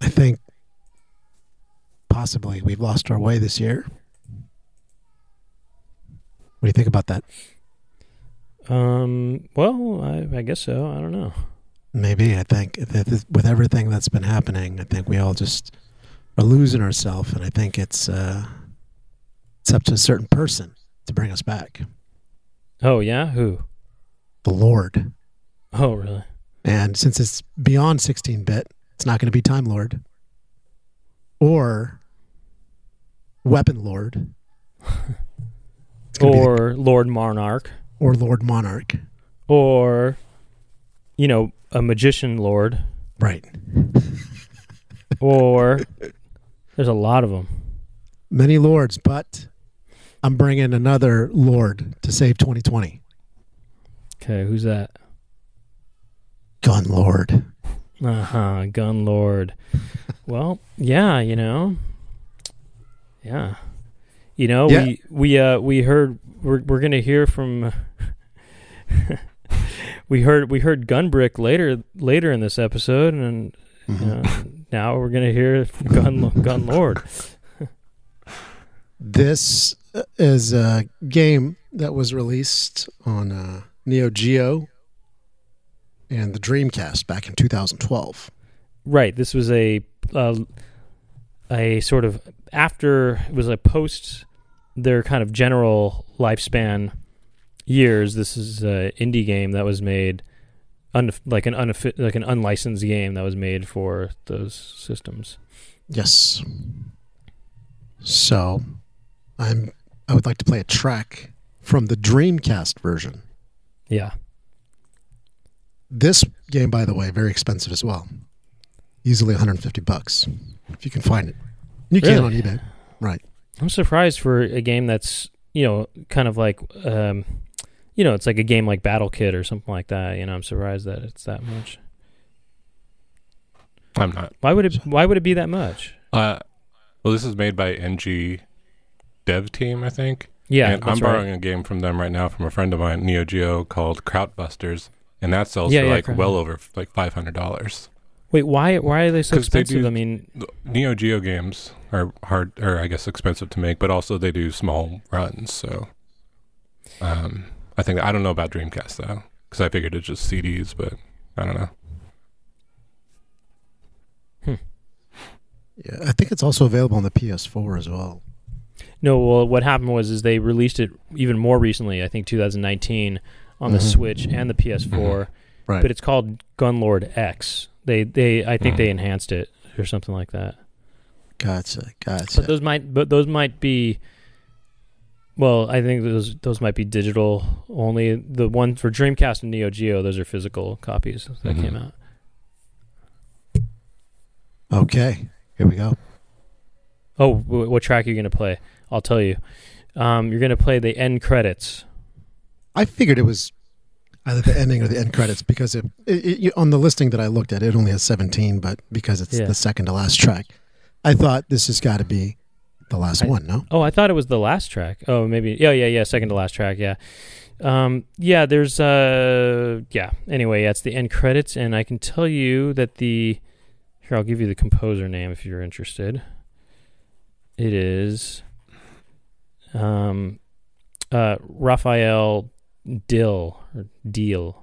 Speaker 2: I think possibly we've lost our way this year. What do you think about that?
Speaker 1: Um. Well, I, I guess so. I don't know.
Speaker 2: Maybe I think that with everything that's been happening, I think we all just are losing ourselves, and I think it's uh, it's up to a certain person to bring us back.
Speaker 1: Oh yeah. Who?
Speaker 2: The Lord,
Speaker 1: Oh really?
Speaker 2: and since it's beyond 16-bit, it's not going to be Time Lord or Weapon Lord, It's the-
Speaker 1: Or Lord Monarch,
Speaker 2: or Lord Monarch.
Speaker 1: or you know, a magician lord,
Speaker 2: Right. (laughs)
Speaker 1: or there's a lot of them.
Speaker 2: Many lords, but I'm bringing another Lord to save 2020.
Speaker 1: Okay, who's that?
Speaker 2: Gun Lord.
Speaker 1: Uh huh. Gun Lord. well, yeah, you know, yeah, you know,
Speaker 2: Yeah.
Speaker 1: we we uh we heard we're we're gonna hear from. (laughs) we heard we heard Gunbrick later later in this episode, and uh, now we're gonna hear from Gun Gun Lord. (laughs)
Speaker 2: This is a game that was released on uh, Neo Geo and the Dreamcast back in 2012.
Speaker 1: Right. This was a uh, a sort of after it was a post their kind of general lifespan years. This is an indie game that was made un- like an unaffi- like an unlicensed game that was made for those systems.
Speaker 2: Yes. So, I'm I would like to play a track from the Dreamcast version.
Speaker 1: Yeah.
Speaker 2: This game, by the way, very expensive as well. Easily 150 bucks if you can find it. You can on eBay. Right.
Speaker 1: I'm surprised for a game that's you know kind of like um, you know it's like a game like Battle Kid or something like that. You know, I'm surprised that it's that much.
Speaker 3: I'm not.
Speaker 1: Why would it? Why would it be that much?
Speaker 3: Uh, well, this is made by NG Dev Team, I think.
Speaker 1: Yeah,
Speaker 3: and I'm
Speaker 1: that's right.
Speaker 3: borrowing a game from them right now from a friend of mine, Neo Geo, called Krautbusters, and that sells
Speaker 1: Yeah,
Speaker 3: for
Speaker 1: yeah,
Speaker 3: like
Speaker 1: Kraut-
Speaker 3: well over like five hundred dollars.
Speaker 1: Wait, why? Why are they so
Speaker 3: they
Speaker 1: expensive?
Speaker 3: do-
Speaker 1: I mean,
Speaker 3: Neo Geo games are hard, or I guess expensive to make, but also they do small runs. So, um, I think I don't know about Dreamcast though, because I figured it's just CDs, but I don't know.
Speaker 2: Yeah, I think it's also available on the PS4 as well.
Speaker 1: no. Well, what happened was is they released it even more recently. I think 2019 on the
Speaker 2: Mhm.
Speaker 1: Switch and the PS4.
Speaker 2: Right.
Speaker 1: But it's called Gunlord X. They they I think
Speaker 3: Mhm.
Speaker 1: they enhanced it or something like that.
Speaker 2: gotcha. Gotcha.
Speaker 1: But those might but those might be. Well, I think those those might be digital only. The one for Dreamcast and Neo Geo, those are physical copies that
Speaker 3: Mhm.
Speaker 1: came out.
Speaker 2: okay. Here we go.
Speaker 1: Oh, wh- what track are you going to play? I'll tell you. Um, you're going to play the end credits.
Speaker 2: I figured it was either the ending or the end credits because it, it, it- on the listing that I looked at, it only has 17, but because it's
Speaker 1: Yeah.
Speaker 2: the second to last track, I thought this has got to be the last
Speaker 1: I-
Speaker 2: one. No,
Speaker 1: Oh, I thought it was the last track. Oh, maybe. Yeah, yeah, yeah. Second to last track. Yeah. Um, yeah. There's. Uh. Yeah. Anyway, yeah, it's the end credits, and I can tell you that the. Here, I'll give you the composer name if you're interested. It is. Um. Uh. Raphael Dill or Deal.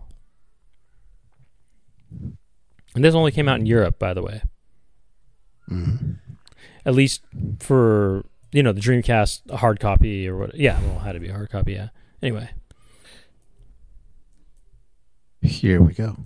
Speaker 1: And this only came out in Europe, by the way.
Speaker 2: Mhm.
Speaker 1: At least for you know the Dreamcast a hard copy or what? Yeah, well, it had to be a hard copy. Yeah. Anyway,
Speaker 2: here we go.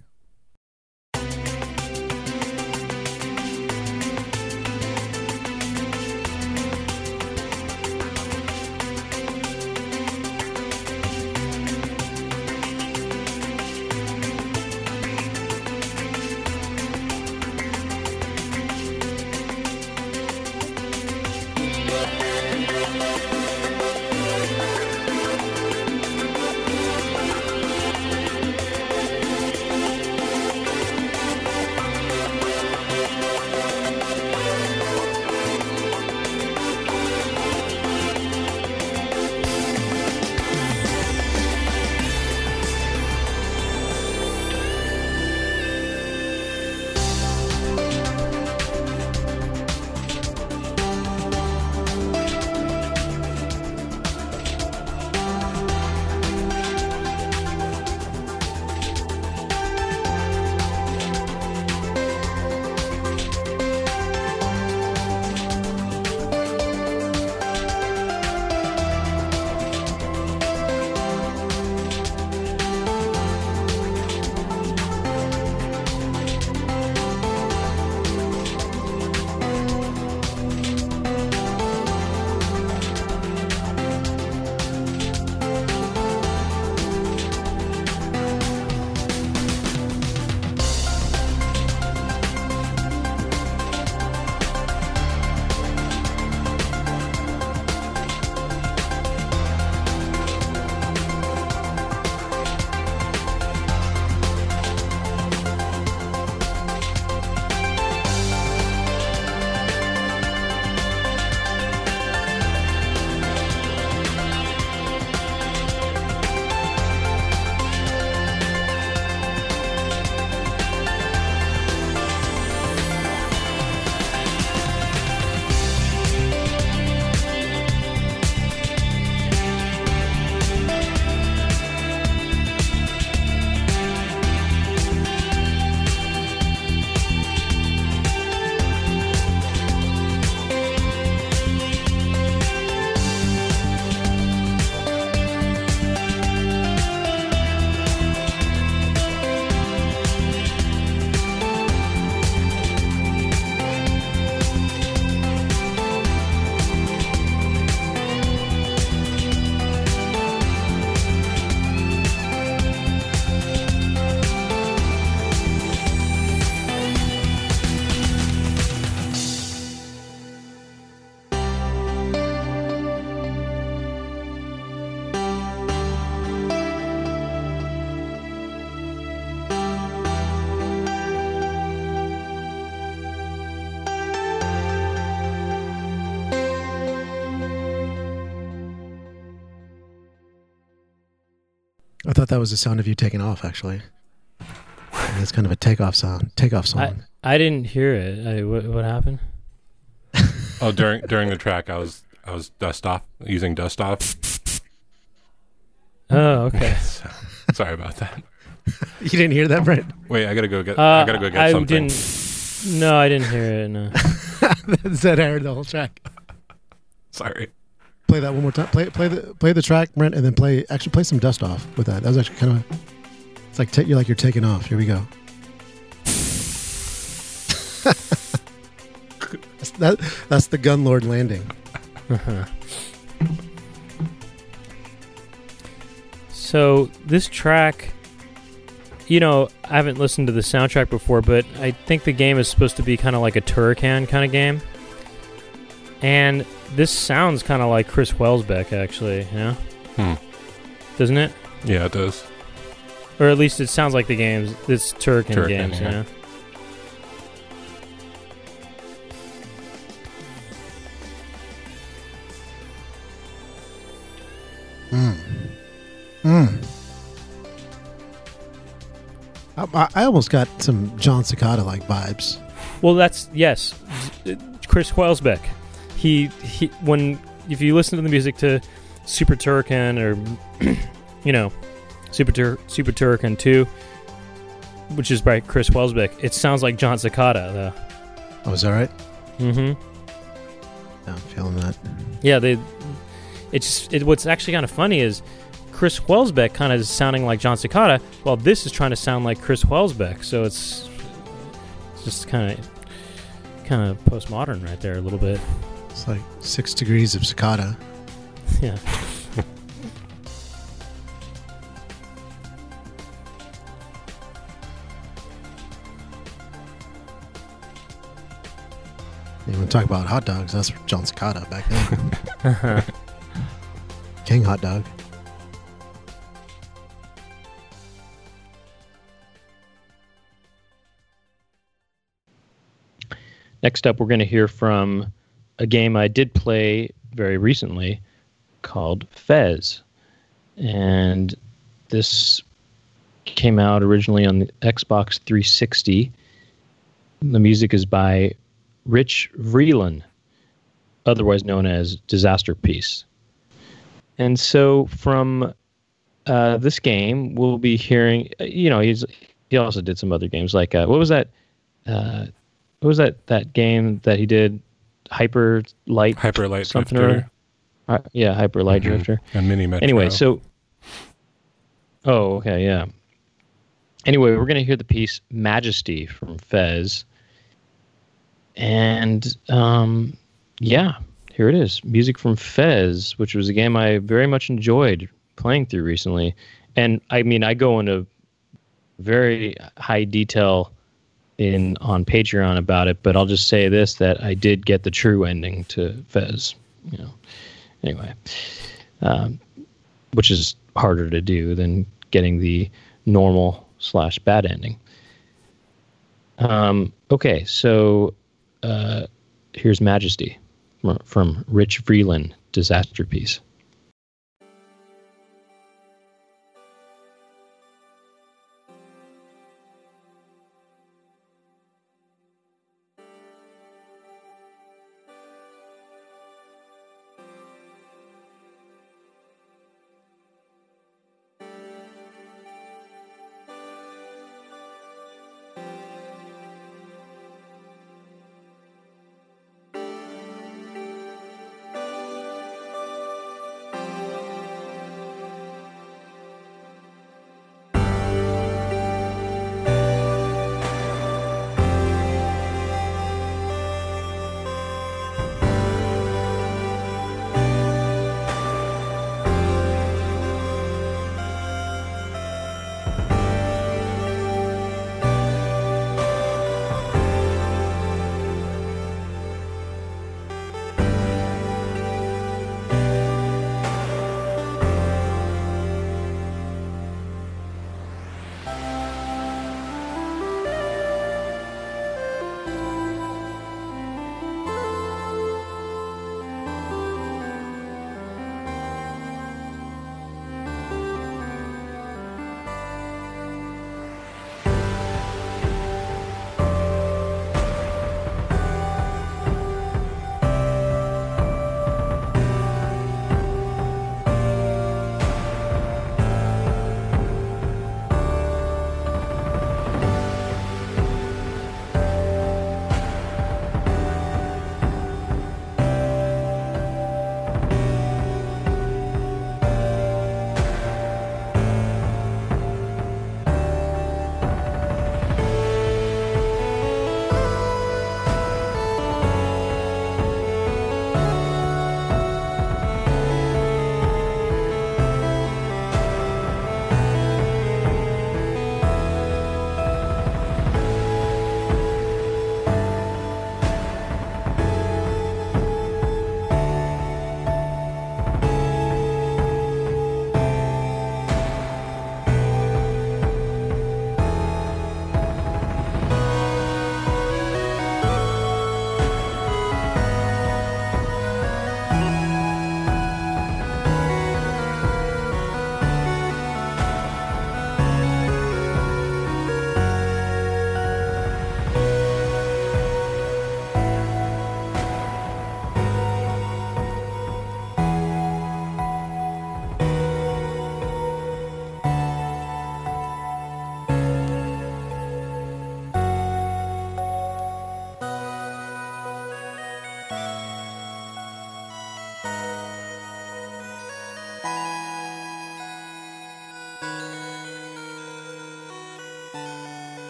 Speaker 2: Thought that was the sound of you taking off. Actually, it's kind of a takeoff sound. Takeoff song.
Speaker 1: I didn't hear it. I, what, what happened? (laughs)
Speaker 3: Oh, during during the track, I was I was dust off using dust off.
Speaker 1: Oh, okay. (laughs)
Speaker 3: So, sorry about that. (laughs)
Speaker 2: you didn't hear that, Brent?
Speaker 3: Wait, I gotta go get.
Speaker 1: Uh,
Speaker 3: I gotta go get
Speaker 1: I
Speaker 3: something.
Speaker 1: didn't. No, I didn't hear it. No.
Speaker 2: Zed heard the whole track.
Speaker 3: Sorry.
Speaker 2: Play that one more time. Play play the play the track, Brent, and then play actually play some dust off with that. That was actually kind of. It's like ta- you're like you're taking off. Here we go. (laughs) that's, that, that's the Gunlord landing. (laughs)
Speaker 1: So this track, you know, I haven't listened to the soundtrack before, but I think the game is supposed to be kind of like a Turrican kind of game. And this sounds kind of like Chris Huelsbeck, actually. Yeah.
Speaker 3: Hmm.
Speaker 1: doesn't it?
Speaker 3: Yeah, it does.
Speaker 1: Or at least it sounds like the games. This Turrican,
Speaker 3: Turrican,
Speaker 1: games,
Speaker 3: yeah.
Speaker 1: you know.
Speaker 2: Mm. I, I- I almost got some John Cicada like vibes.
Speaker 1: Well, that's yes, Chris Huelsbeck. He he. When if you listen to the music to Super Turrican or (clears throat) you know Super Tur- Super Turrican Two, which is by Chris Huelsbeck, it sounds like John Cicada though.
Speaker 2: Oh, is that right?
Speaker 1: Mm-hmm.
Speaker 2: Yeah, I'm feeling that.
Speaker 1: Yeah, they. It's it, what's actually kind of funny is Chris Huelsbeck kind of is sounding like John Cicada, while this is trying to sound like Chris Huelsbeck. So it's, it's just kind of kind of postmodern right there a little bit.
Speaker 2: It's like six degrees of cicada.
Speaker 1: Yeah. (laughs)
Speaker 2: You want to talk about hot dogs? That's John Cicada back then. (laughs) King hot dog.
Speaker 1: Next up, we're going to hear from a game I did play very recently called Fez. And this came out originally on the Xbox 360. The music is by Rich Vreeland, otherwise known as Disasterpeace. And so from uh, this game, we'll be hearing, you know, he's he also did some other games like, uh, what was that? Uh, what was that that game that he did hyper light
Speaker 3: Hyper Light
Speaker 1: something
Speaker 3: Drifter.
Speaker 1: or uh, yeah hyper light
Speaker 3: Mhm.
Speaker 1: drifter.
Speaker 3: And Mini Metro.
Speaker 1: anyway so oh okay yeah. Anyway we're gonna hear the piece majesty from fez. And um yeah here it is. Music from fez which was a game i very much enjoyed playing through recently. And i mean i go into very high detail in on Patreon about it, but I'll just say this that I did get the true ending to Fez. You know, anyway, um, which is harder to do than getting the normal slash bad ending. Um, okay, so uh, here's Majesty from, Rich Vreeland, Disasterpeace.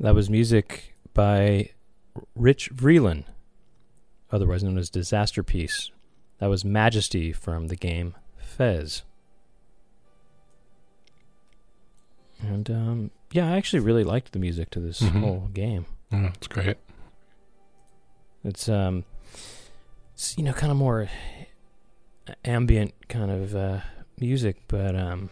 Speaker 1: That was music by Rich Vreeland, otherwise known as Disasterpeace. That was Majesty from the game Fez. And um, yeah, I actually really liked the music to this
Speaker 3: Mhm.
Speaker 1: whole game.
Speaker 3: Mm, it's great.
Speaker 1: It's um, it's you know kind of more ambient kind of uh, music, but um,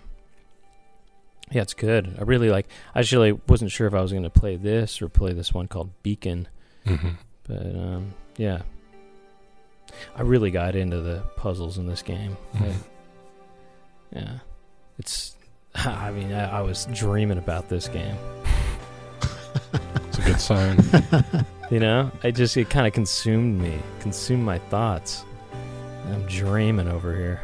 Speaker 1: yeah, it's good. I really like. I actually wasn't sure if I was going to play this or play this one called Beacon,
Speaker 3: hmm
Speaker 1: but um, yeah, I really got into the puzzles in this game.
Speaker 3: Mhm.
Speaker 1: I- yeah, it's. (laughs) I mean, I, I was dreaming about this game. (laughs)
Speaker 3: It's a good sign. (laughs)
Speaker 1: You know, I just it kind of consumed me, consumed my thoughts. I'm dreaming over here.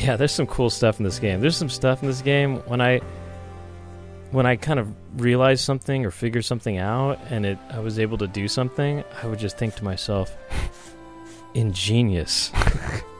Speaker 1: Yeah, there's some cool stuff in this game. There's some stuff in this game when I when I kind of realized something or figured something out and it I was able to do something, I would just think to myself, (laughs) ingenious. (laughs)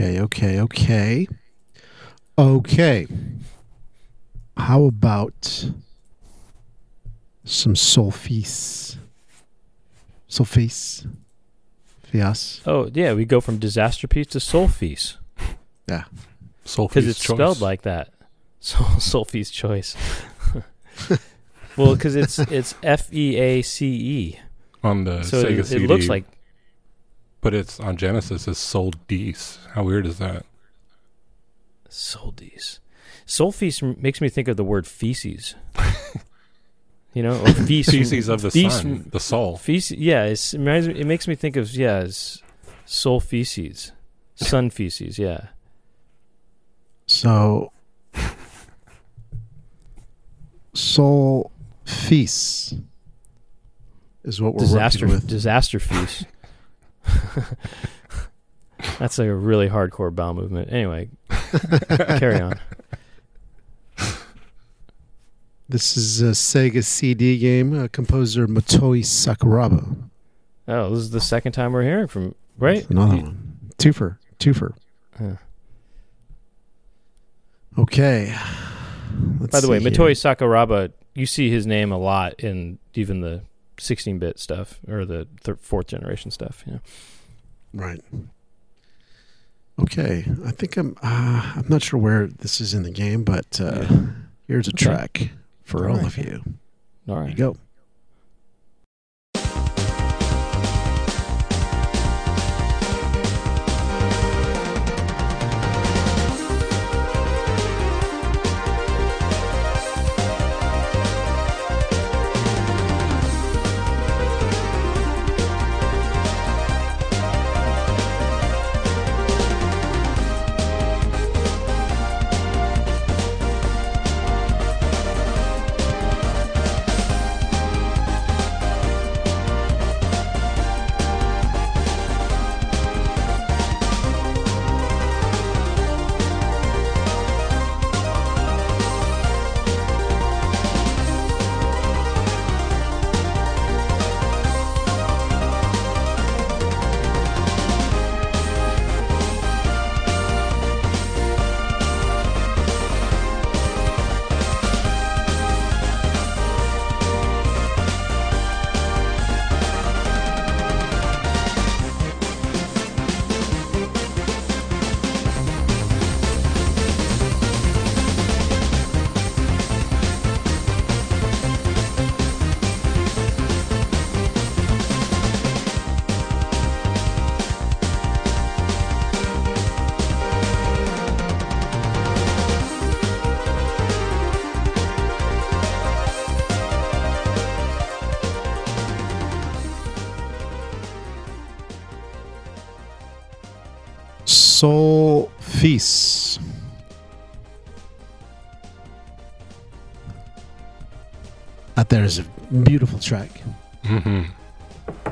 Speaker 2: Okay, okay, okay, okay. Okay. How about some Solfis? Solfis? Fias?
Speaker 1: Oh yeah, we go from Disasterpeace to soul Yeah.
Speaker 3: Soulfie's
Speaker 1: because it's
Speaker 3: choice.
Speaker 1: spelled like that. (laughs) Soul soul choice. (laughs) well, because it's it's F E A C E,
Speaker 3: on the
Speaker 1: so
Speaker 3: Sega
Speaker 1: it,
Speaker 3: CD.
Speaker 1: it looks like
Speaker 3: but it's on Genesis. It's Soul Dees. How weird is that?
Speaker 1: Soldies. Soul feast m- makes me think of the word feces. (laughs) you know, or feast.
Speaker 3: Feces of the
Speaker 1: feast-
Speaker 3: sun, the soul.
Speaker 1: Feces. Yeah, it's, it, reminds me, it makes me think of yeah, it's soul feces, sun feces. Yeah.
Speaker 2: So, Soul Feast is what we're
Speaker 1: disaster
Speaker 2: working with.
Speaker 1: disaster feast. (laughs) That's like a really hardcore bowel movement. Anyway, carry on.
Speaker 2: This is a Sega CD game, uh, composer Motoi Sakuraba.
Speaker 1: Oh, this is the second time we're hearing from right.
Speaker 2: Another
Speaker 1: You-
Speaker 2: one. Twofer. Twofer.
Speaker 1: Huh.
Speaker 2: Okay. Let's
Speaker 1: By the way. Motoi Sakuraba, you see his name a lot in even the 16-bit stuff or the thir- fourth generation stuff. Know.
Speaker 2: Right. Okay. I think I'm. Uh, I'm not sure where this is in the game, but uh, here's a
Speaker 1: Okay.
Speaker 2: track for
Speaker 1: All
Speaker 2: all
Speaker 1: right.
Speaker 2: of you.
Speaker 1: All right,
Speaker 2: you go.「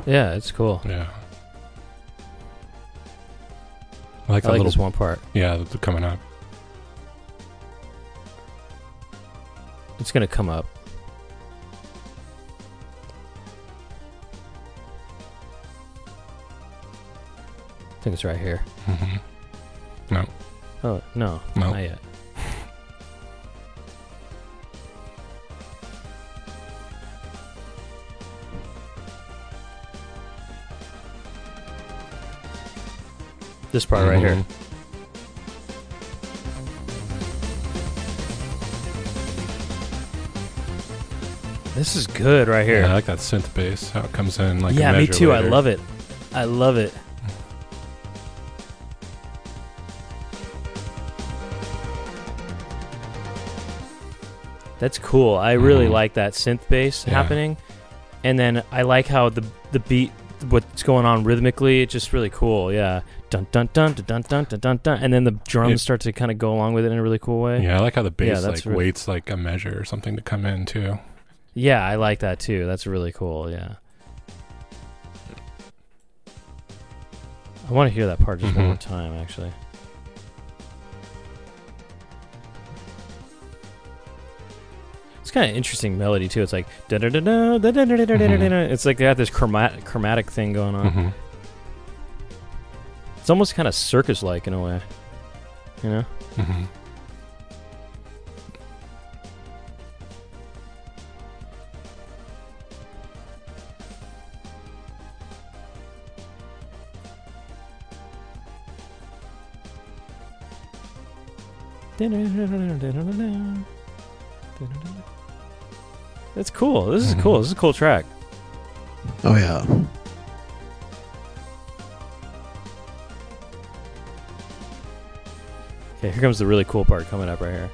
Speaker 1: Yeah, it's cool.
Speaker 3: Yeah. I like
Speaker 1: I
Speaker 3: that
Speaker 1: like
Speaker 3: little
Speaker 1: this one part.
Speaker 3: yeah that's coming up.
Speaker 1: It's gonna come up. I think it's right here.
Speaker 3: hmm
Speaker 1: Oh no,
Speaker 3: No.
Speaker 1: not yet. This part right here.
Speaker 3: Mhm.
Speaker 1: This is good right here.
Speaker 3: Yeah, I like that synth bass. How it comes in like a
Speaker 1: yeah, me too. I love it. I love it. That's cool. I really
Speaker 3: Mhm.
Speaker 1: like that synth bass
Speaker 3: Yeah.
Speaker 1: happening, and then I like how the the beat, what's going on rhythmically. It's just really cool. Yeah, dun dun dun dun dun dun dun dun, and then the drums
Speaker 3: It-
Speaker 1: start to kind of go along with it in a really cool way.
Speaker 3: Yeah, I like how the
Speaker 1: Yeah,
Speaker 3: bass
Speaker 1: that's
Speaker 3: like
Speaker 1: re-
Speaker 3: waits like a measure or something to come in too.
Speaker 1: Yeah, I like that too. That's really cool. Yeah. I want to hear that part just one
Speaker 3: Mhm.
Speaker 1: more time, actually. It's kind of interesting melody too. It's like it's like they got this chromatic chromatic thing going on.
Speaker 3: Mm-hmm.
Speaker 1: It's almost kind of circus like in a way, you know.
Speaker 3: Mm-hmm. Da-da-da-da-da-da-da-da.
Speaker 1: That's cool. This is cool. This is a cool track.
Speaker 2: Oh yeah.
Speaker 1: Okay, here comes the really cool part coming up right here.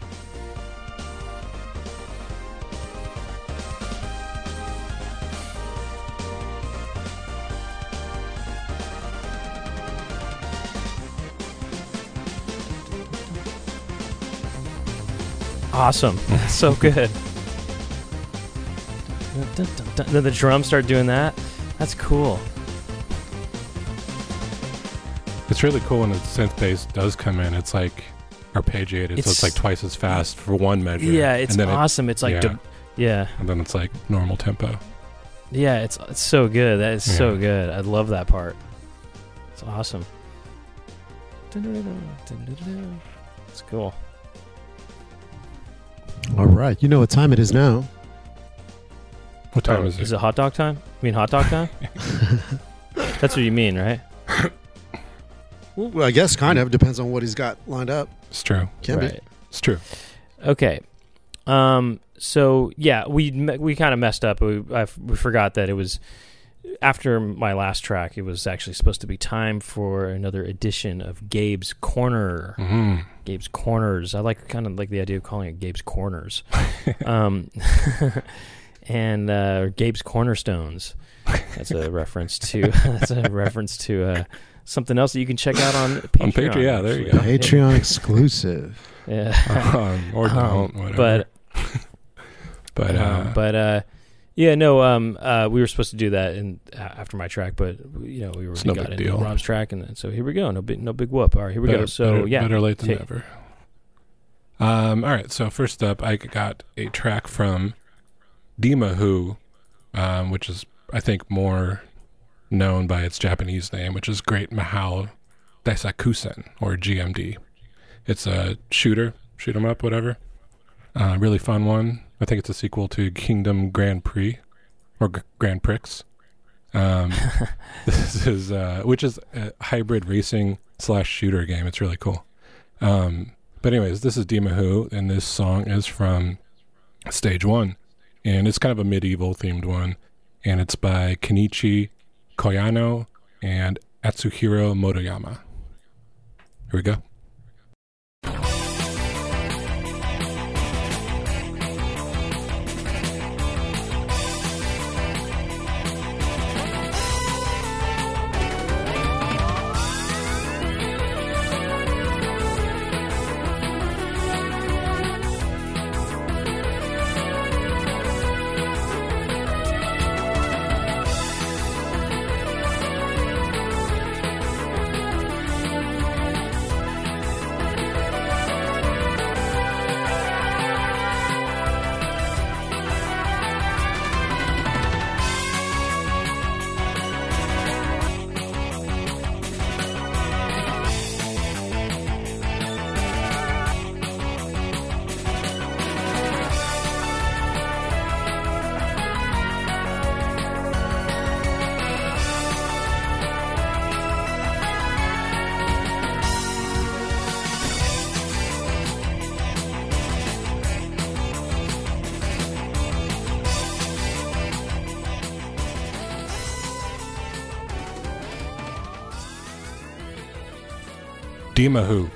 Speaker 1: Awesome. That's (laughs) so good. Then the drums start doing that. That's cool.
Speaker 3: It's really cool when the synth bass does come in. It's like arpeggiated, so
Speaker 1: It's-
Speaker 3: it's like twice as fast for one measure.
Speaker 1: Yeah, it's
Speaker 3: and then it-
Speaker 1: awesome. it's like,
Speaker 3: yeah.
Speaker 1: dub- yeah,
Speaker 3: and then it's like normal tempo.
Speaker 1: yeah. It's it's so good. That is so good. I love that part. It's awesome. It's cool.
Speaker 2: All right. You know what time it is now.
Speaker 3: What time
Speaker 1: Oh,
Speaker 3: is it?
Speaker 1: Is it hot dog time? I mean hot dog time? (laughs) That's what you mean, right?
Speaker 2: Well, I guess kind of depends on what he's got lined up.
Speaker 3: It's true.
Speaker 2: Can
Speaker 1: right.
Speaker 2: be.
Speaker 3: It's true.
Speaker 1: Okay. Um. So yeah, we we kind of messed up. We I f we forgot that it was after my last track. It was actually supposed to be time for another edition of Gabe's Corner.
Speaker 3: hmm
Speaker 1: Gabe's Corners. I like kind of like the idea of calling it Gabe's Corners. (laughs) um, (laughs) and uh, Gabe's Cornerstones. That's a reference to (laughs) that's a reference to uh, something else that you can check out on Patreon.
Speaker 3: On Patreon, yeah, there you
Speaker 1: actually.
Speaker 2: Patreon exclusive.
Speaker 1: Yeah. (laughs)
Speaker 3: um, or
Speaker 1: Um,
Speaker 3: don't, whatever.
Speaker 1: but
Speaker 3: but uh,
Speaker 1: um, but uh, yeah, no. Um, uh, we were supposed to do that in uh, after my track, but you know we were
Speaker 3: no
Speaker 1: got
Speaker 3: big
Speaker 1: into
Speaker 3: deal.
Speaker 1: Rob's track, and then, so here we go. No big no big whoop. All right, here we
Speaker 3: better,
Speaker 1: go. So
Speaker 3: better,
Speaker 1: yeah,
Speaker 3: better late than
Speaker 1: take-
Speaker 3: never. Um, all right, so first up, I got a track from Dimahoo, um, which is I think more known by its Japanese name, which is Great Mahou Daisakusen or GMD. It's a shooter, shoot 'em up, whatever. Uh, really fun one. I think it's a sequel to Kingdom Grand Prix or G- Grand Prix. Um, (laughs) this is uh, which is a hybrid racing slash shooter game. It's really cool. Um, but anyways, this is Dimahoo, and this song is from Stage One, and it's kind of a medieval themed one, and it's by Kenichi Koyano and Atsuhiro Motoyama. Here we go. Dimahoo.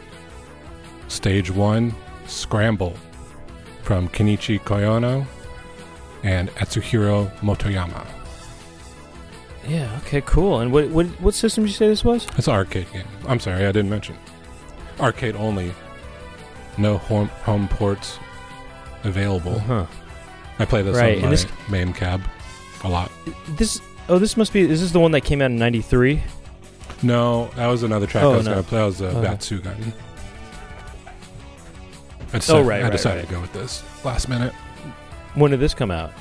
Speaker 3: Stage 1 Scramble from Kenichi Koyano and Atsuhiro Motoyama.
Speaker 1: Yeah. Okay. Cool. And what what what system did you say this was?
Speaker 3: It's an arcade game. I'm sorry, I didn't mention. Arcade only. No home, home ports available.
Speaker 1: Huh.
Speaker 3: I play this
Speaker 1: Right,
Speaker 3: on my
Speaker 1: this-
Speaker 3: main cab a lot.
Speaker 1: This. Oh, this must be. This Is this the one that came out in '93?
Speaker 3: No, that was another track
Speaker 1: Oh,
Speaker 3: I was
Speaker 1: no.
Speaker 3: going to play. That was uh,
Speaker 1: Okay.
Speaker 3: Batsugun. I decided,
Speaker 1: Oh, right,
Speaker 3: I decided
Speaker 1: right.
Speaker 3: to go with this last minute.
Speaker 1: When did this come out?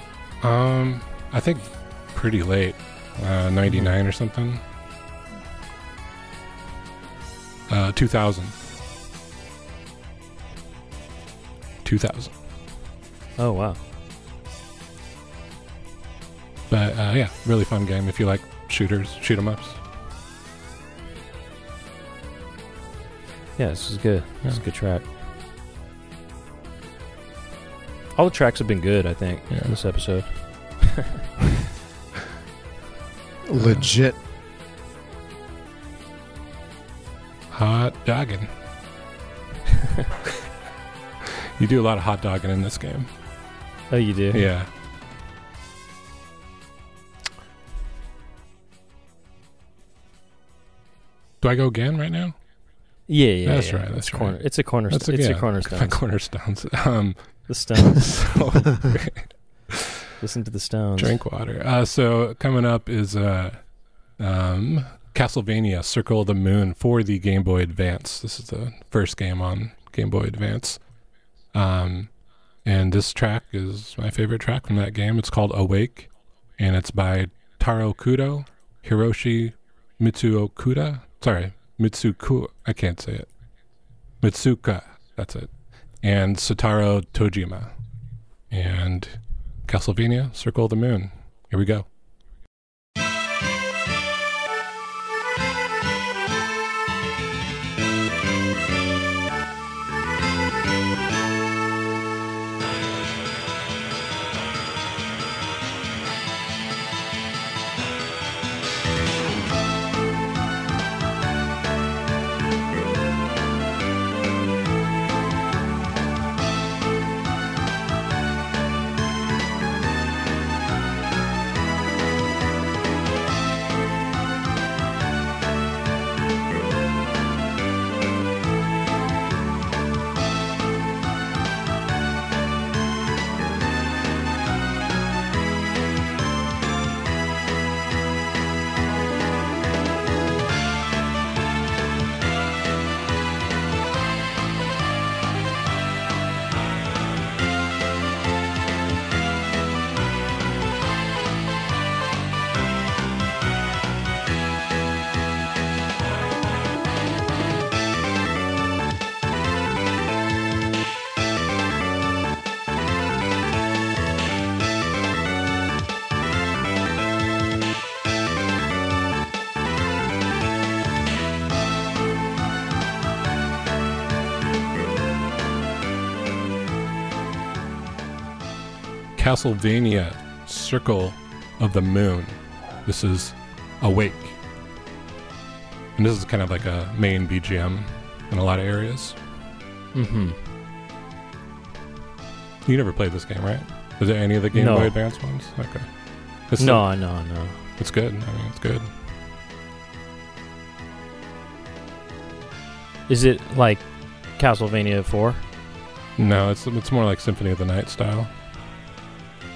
Speaker 3: Um, I think pretty late, uh, 99 or something. Uh, 2000. 2000.
Speaker 1: Oh wow.
Speaker 3: But uh, yeah, really fun game if you like shooters, shoot 'em ups.
Speaker 1: Yeah, this is good. This is a good track. All the tracks have been good, I think,
Speaker 3: Yeah.
Speaker 1: in this episode. (laughs)
Speaker 2: Legit.
Speaker 3: Hot dogging. (laughs) you do a lot of hot dogging in this game.
Speaker 1: Oh, you do?
Speaker 3: Yeah. Do I go again right now?
Speaker 1: Yeah, yeah.
Speaker 3: That's
Speaker 1: yeah.
Speaker 3: right, that's
Speaker 1: corner.
Speaker 3: right.
Speaker 1: It's a corner.
Speaker 3: That's
Speaker 1: it's
Speaker 3: yeah,
Speaker 1: a cornerstone.
Speaker 3: My (laughs) cornerstones. (laughs) Um,
Speaker 1: the stones. (laughs)
Speaker 3: so
Speaker 1: Listen to the stones.
Speaker 3: drink water. Uh, so coming up is uh, um, Castlevania: Circle of the Moon for the Game Boy Advance. This is the first game on Game Boy Advance. Um, and this track is my favorite track from that game. It's called Awake, and it's by Taro Kudo, Hiroshi Mitsuokuda. Sorry, Mitsuku. I can't say it. Mitsuka. That's it. And Satoru Tojima. And Castlevania: Circle of the Moon. Here we go. Castlevania Circle of the Moon. This is Awake. And this is kind of like a main BGM in a lot of areas.
Speaker 1: Mm-hmm.
Speaker 3: You never played this game, right? Was there any of the Game
Speaker 1: No.
Speaker 3: Boy Advance ones? Okay. It's
Speaker 1: No, no, no.
Speaker 3: it's good. I mean, it's good.
Speaker 1: Is it like Castlevania 4?
Speaker 3: No, it's it's more like Symphony of the Night style.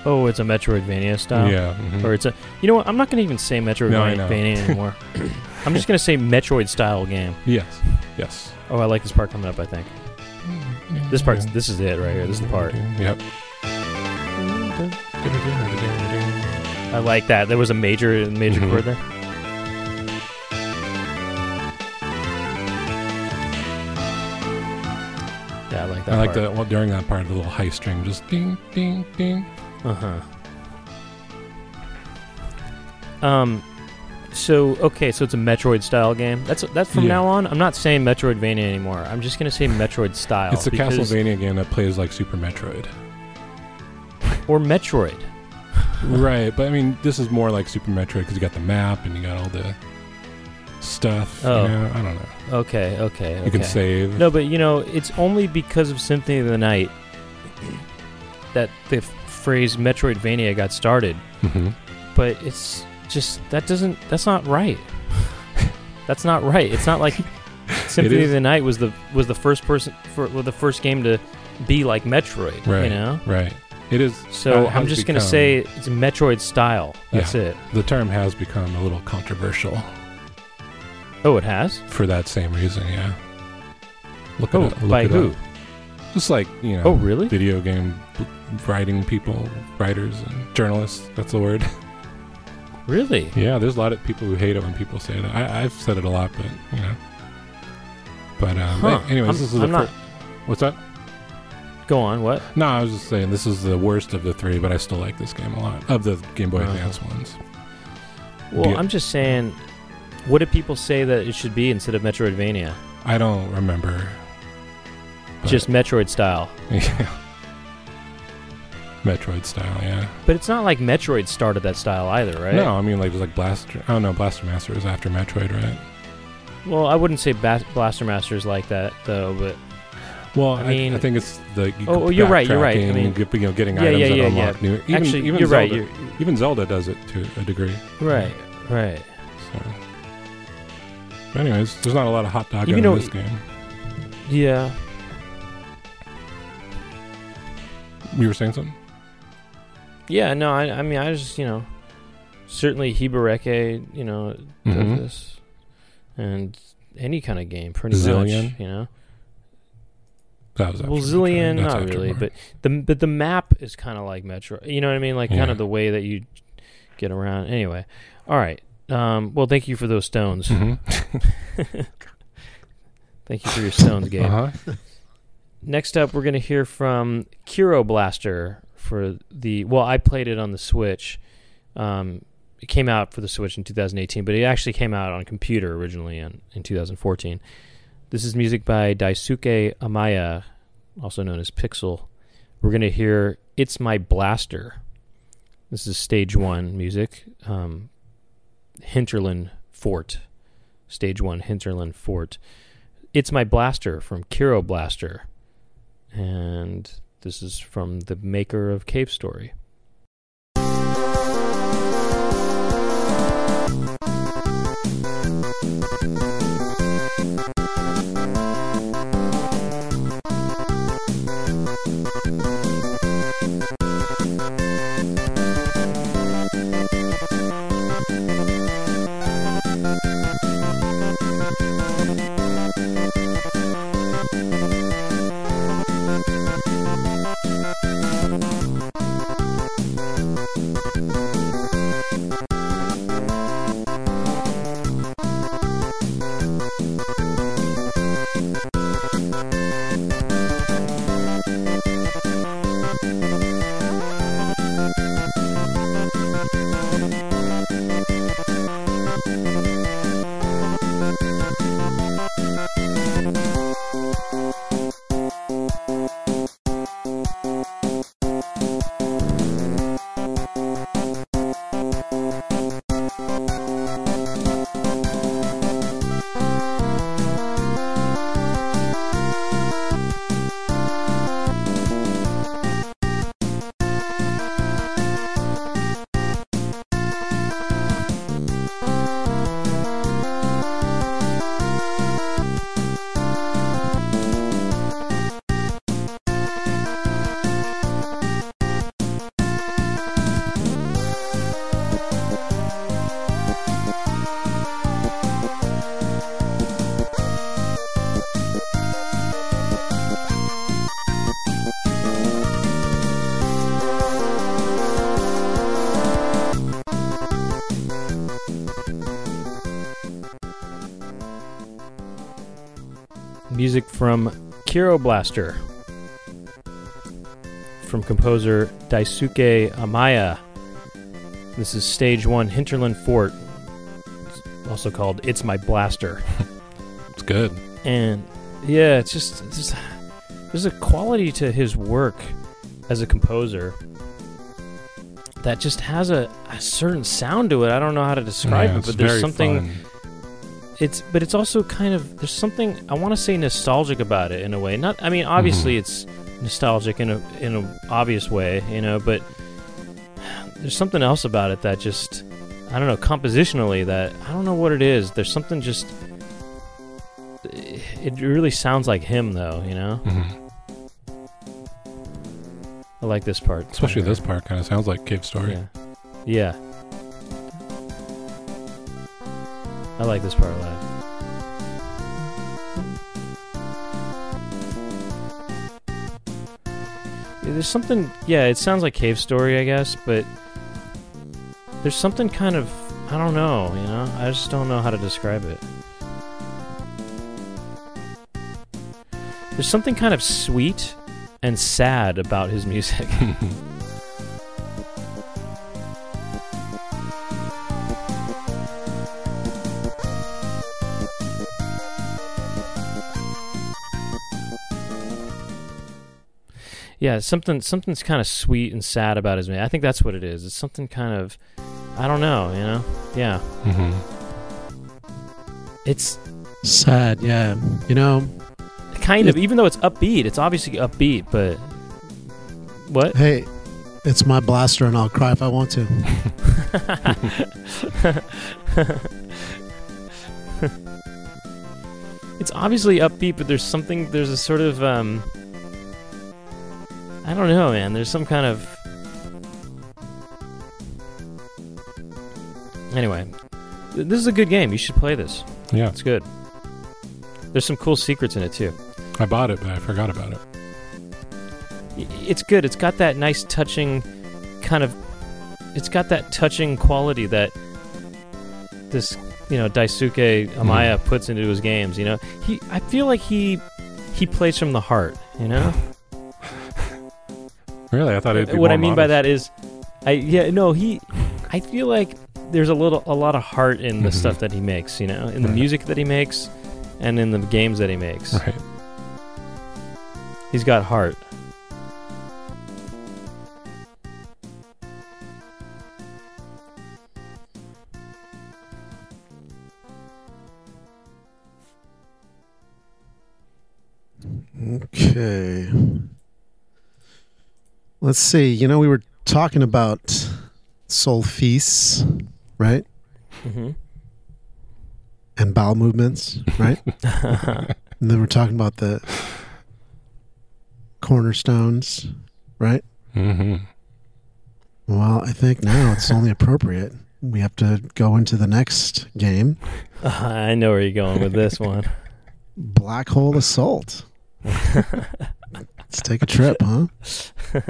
Speaker 1: Oh, it's a Metroidvania style?
Speaker 3: Yeah. mhm.
Speaker 1: Or it's a. You know what? I'm not going to even say
Speaker 3: No.
Speaker 1: Metroidvania anymore. (laughs) I'm just going to say Metroid style game.
Speaker 3: yes. Yes.
Speaker 1: Oh, I like this part coming up, I think. This part's. This is it right here. This is the part.
Speaker 3: Yep.
Speaker 1: I like that. There was a major major
Speaker 3: Mhm.
Speaker 1: chord there. Yeah, I like that.
Speaker 3: I like
Speaker 1: part.
Speaker 3: that well, during that part, the little high string just ding, ding, ding.
Speaker 1: Uh huh. Um, so okay, so it's a Metroid style game. That's that's from
Speaker 3: Yeah.
Speaker 1: now on. I'm not saying Metroidvania anymore. I'm just gonna say Metroid style.
Speaker 3: It's a Castlevania game that plays like Super Metroid.
Speaker 1: or Metroid. (laughs)
Speaker 3: right, but I mean, this is more like Super Metroid because you got the map and you got all the stuff.
Speaker 1: Oh.
Speaker 3: You know? I don't know.
Speaker 1: Okay, okay, okay.
Speaker 3: You can save.
Speaker 1: No, but you know, it's only because of Symphony of the Night that the phrase Metroidvania got started.
Speaker 3: hmm
Speaker 1: But it's just that doesn't that's not right. (laughs) that's not right. It's not like (laughs) Symphony of the Night was the was the first person for well, the first game to be like Metroid.
Speaker 3: Right.
Speaker 1: You know.
Speaker 3: Right. It is.
Speaker 1: So I'm just gonna say it's Metroid style. That's
Speaker 3: Yeah.
Speaker 1: it.
Speaker 3: the term has become a little controversial
Speaker 1: Oh, it has.
Speaker 3: for that same reason. Yeah. Look
Speaker 1: Oh,
Speaker 3: it up. Look
Speaker 1: by
Speaker 3: it
Speaker 1: who?
Speaker 3: up. Just like you know.
Speaker 1: Oh, really?
Speaker 3: Video game writing people, writers and journalists. That's the word. (laughs)
Speaker 1: Really?
Speaker 3: Yeah, there's a lot of people who hate it when people say that. I, I've said it a lot, but you know. But um,
Speaker 1: Huh.
Speaker 3: anyways,
Speaker 1: I'm,
Speaker 3: this is
Speaker 1: I'm
Speaker 3: the
Speaker 1: not.
Speaker 3: fir- What's that?
Speaker 1: Go on. What?
Speaker 3: No, I was just saying this is the worst of the three, but I still like this game a lot of the Game Boy
Speaker 1: Uh-huh.
Speaker 3: Advance ones.
Speaker 1: Well. I'm just saying. What do people say that it should be instead of Metroidvania?
Speaker 3: I don't remember.
Speaker 1: Just Metroid style. (laughs)
Speaker 3: yeah. Metroid style, yeah.
Speaker 1: But it's not like Metroid started that style either, right?
Speaker 3: No, I mean like it was like Blaster. Oh no, Blaster Master was after Metroid, right?
Speaker 1: Well, I wouldn't say Bas- Blaster Master's like that though, but
Speaker 3: Well,
Speaker 1: I
Speaker 3: I,
Speaker 1: mean-
Speaker 3: I think it's the you
Speaker 1: oh,
Speaker 3: oh
Speaker 1: you're right, you're right. I mean-
Speaker 3: you know, getting
Speaker 1: Yeah,
Speaker 3: items
Speaker 1: yeah,
Speaker 3: that
Speaker 1: yeah,
Speaker 3: unlock new. Even,
Speaker 1: actually,
Speaker 3: even
Speaker 1: you're
Speaker 3: Zelda,
Speaker 1: right. You're
Speaker 3: Even Zelda does it to a degree.
Speaker 1: right, right.
Speaker 3: So. But anyways, there's not a lot of hot dog in this game.
Speaker 1: Yeah.
Speaker 3: You were saying something?
Speaker 1: Yeah, no, I, I mean, I just, you know, certainly Hibareke, you know, does
Speaker 3: Mhm.
Speaker 1: this. And any kind of game, pretty
Speaker 3: Zillion?
Speaker 1: much, you know.
Speaker 3: That was
Speaker 1: Well, Zillion, not really, but the but the map is kind of like Metro. You know what I mean? Like kind of the way that you get around. Anyway, all right. Um, well, thank you for those stones.
Speaker 3: Mhm. (laughs)
Speaker 1: Thank you for your stones, game.
Speaker 3: Uh-huh.
Speaker 1: Next up, we're going to hear from Kero Blaster for the. Well, I played it on the Switch. Um, it came out for the Switch in 2018, but it actually came out on computer originally in, in 2014. This is music by Daisuke Amaya, also known as Pixel. We're going to hear It's My Blaster. This is stage one music. Um, Hinterland Fort. Stage one, Hinterland Fort. It's My Blaster from Kero Blaster. And this is from the maker of Cave Story. From Kero Blaster. From composer Daisuke Amaya. This is stage one, Hinterland Fort. It's also called It's My Blaster. (laughs)
Speaker 3: It's good.
Speaker 1: And yeah, it's just, it's just there's a quality to his work as a composer that just has a, a certain sound to it. I don't know how to describe
Speaker 3: Yeah,
Speaker 1: it, but there's something
Speaker 3: fun.
Speaker 1: It's but it's also kind of there's something I want to say nostalgic about it in a way. Not I mean obviously it's nostalgic in a in a obvious way, you know, but there's something else about it that just I don't know compositionally that I don't know what it is. There's something just it really sounds like him though, you know.
Speaker 3: Mhm.
Speaker 1: I like this part,
Speaker 3: Especially this part kind of sounds like Cave Story.
Speaker 1: Yeah, yeah. I like this part a lot. Yeah, There's something, yeah, it sounds like Cave Story, I guess, but there's something kind of, I don't know, you know? I just don't know how to describe it. There's something kind of sweet and sad about his music. (laughs) yeah, something something's kind of sweet and sad about his music. I think that's what it is. It's something kind of, I don't know, you know? Yeah,
Speaker 3: hmm
Speaker 1: it's
Speaker 2: Sad, yeah. You know,
Speaker 1: kind of, even though it's upbeat, it's obviously upbeat, but what?
Speaker 2: hey, it's my blaster and I'll cry if I want to. (laughs)
Speaker 1: it's obviously upbeat, but there's something. There's a sort of um. I don't know, man. There's some kind of. Anyway, th- this is a good game. You should play this.
Speaker 3: Yeah,
Speaker 1: It's good. There's some cool secrets in it too.
Speaker 3: I bought it, but I forgot about it.
Speaker 1: Y- It's good. It's got that nice touching kind of. It's got that touching quality that this you know Daisuke mm-hmm. Amaya puts into his games. You know, he. I feel like he he plays from the heart. You know.
Speaker 3: Really, I thought it'd be
Speaker 1: what
Speaker 3: more
Speaker 1: I mean by that is, I yeah no he. I feel like there's a little a lot of heart in the
Speaker 3: Mhm.
Speaker 1: stuff that he makes. You know, in the
Speaker 3: Right.
Speaker 1: music that he makes, and in the games that he makes.
Speaker 3: Right.
Speaker 1: He's got heart.
Speaker 2: Okay. Let's see. You know, we were talking about soul feasts, right?
Speaker 1: hmm
Speaker 2: And bowel movements, right? (laughs) and then we're talking about the cornerstones, right?
Speaker 3: hmm
Speaker 2: Well, I think now it's only appropriate. We have to go into the next game (laughs)
Speaker 1: I know where you're going with this one.
Speaker 2: Black Hole Assault. (laughs) Let's take a trip, huh? (laughs)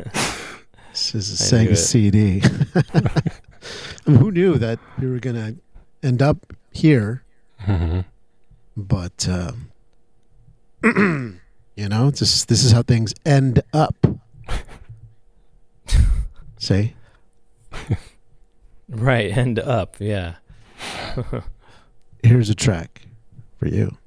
Speaker 2: This is a
Speaker 1: I
Speaker 2: Sega. CD. (laughs) I mean, who knew that we were going to end up here?
Speaker 3: hmm
Speaker 2: But, um, (clears throat) you know, this, this is how things end up. (laughs) See?
Speaker 1: Right, end up, yeah.
Speaker 2: Here's a track for you.「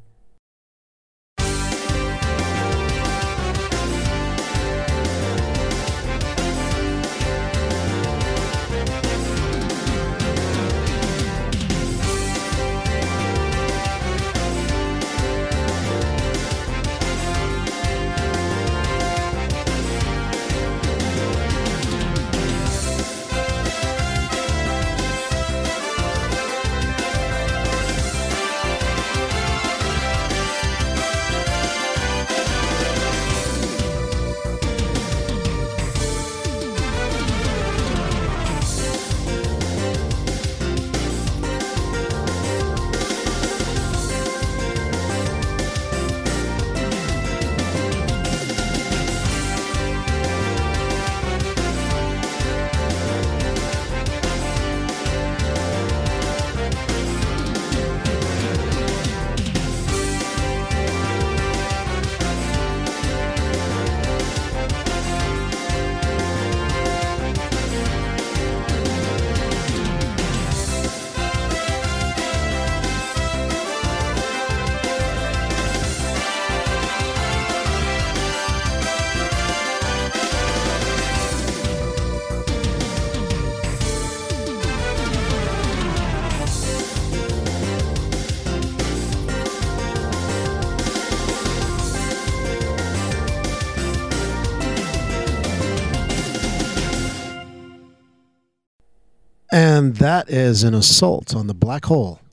Speaker 2: And that is an assault on the black hole. (laughs)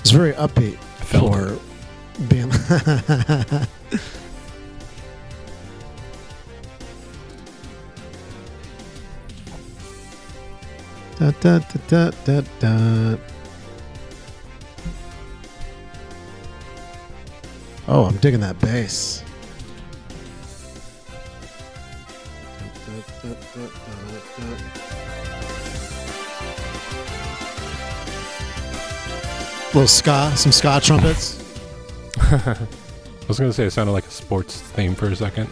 Speaker 2: it's very upbeat for being. (laughs) da, da, da, da, da, da. Oh, I'm digging that bass. Little ska, some ska trumpets. (laughs)
Speaker 3: I was going to say it sounded like a sports theme for a second.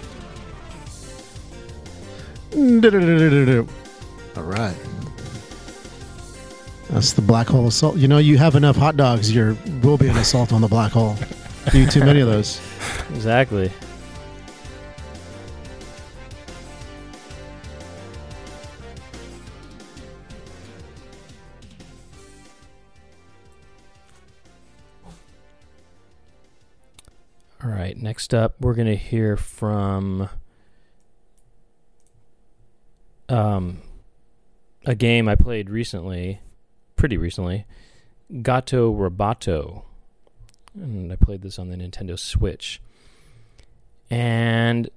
Speaker 2: All right. That's the black hole assault. You know, you have enough hot dogs, there will be an assault on the black hole. You eat too many of those. (laughs)
Speaker 1: Exactly. Right, next up, we're going to hear from um, a game I played recently, pretty recently, Gato Roboto. And I played this on the Nintendo Switch. And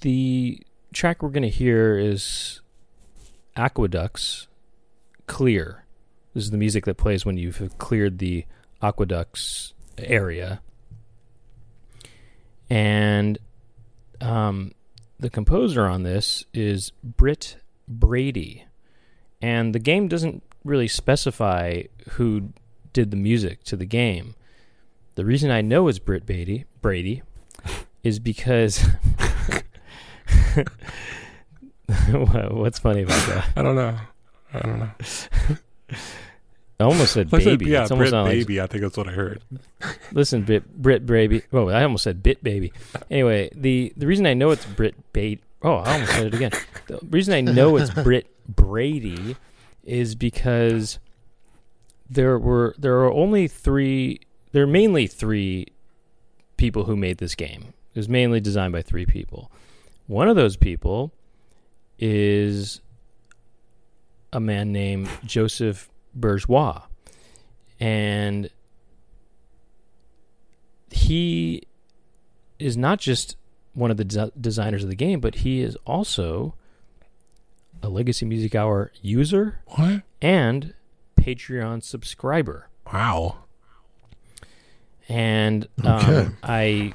Speaker 1: the track we're going to hear is Aqueducts Clear. This is the music that plays when you've cleared the aqueducts area. And um, the composer on this is Britt Brady. And the game doesn't really specify who did the music to the game. The reason I know it's Britt Brady, Brady (laughs) is because. (laughs) What- What's funny about that?
Speaker 3: I don't know. I don't know. (laughs)
Speaker 1: I almost said
Speaker 3: I said,
Speaker 1: baby.
Speaker 3: yeah,
Speaker 1: it's almost
Speaker 3: Brit
Speaker 1: not like
Speaker 3: baby. I think that's what I heard. (laughs)
Speaker 1: Listen, Brit, Brit Baby. Oh, I almost said Bit Baby. Anyway, the the reason I know it's Brit Bait. Oh, I almost said it again. The reason I know it's (laughs) Brit Brady is because there were there are only three. There are mainly three people who made this game. It was mainly designed by three people. One of those people is a man named Joseph Bourgeois, and he is not just one of the de- designers of the game, but he is also a Legacy Music Hour user
Speaker 3: What?
Speaker 1: and Patreon subscriber.
Speaker 3: Wow.
Speaker 1: And
Speaker 2: Okay.
Speaker 1: um, I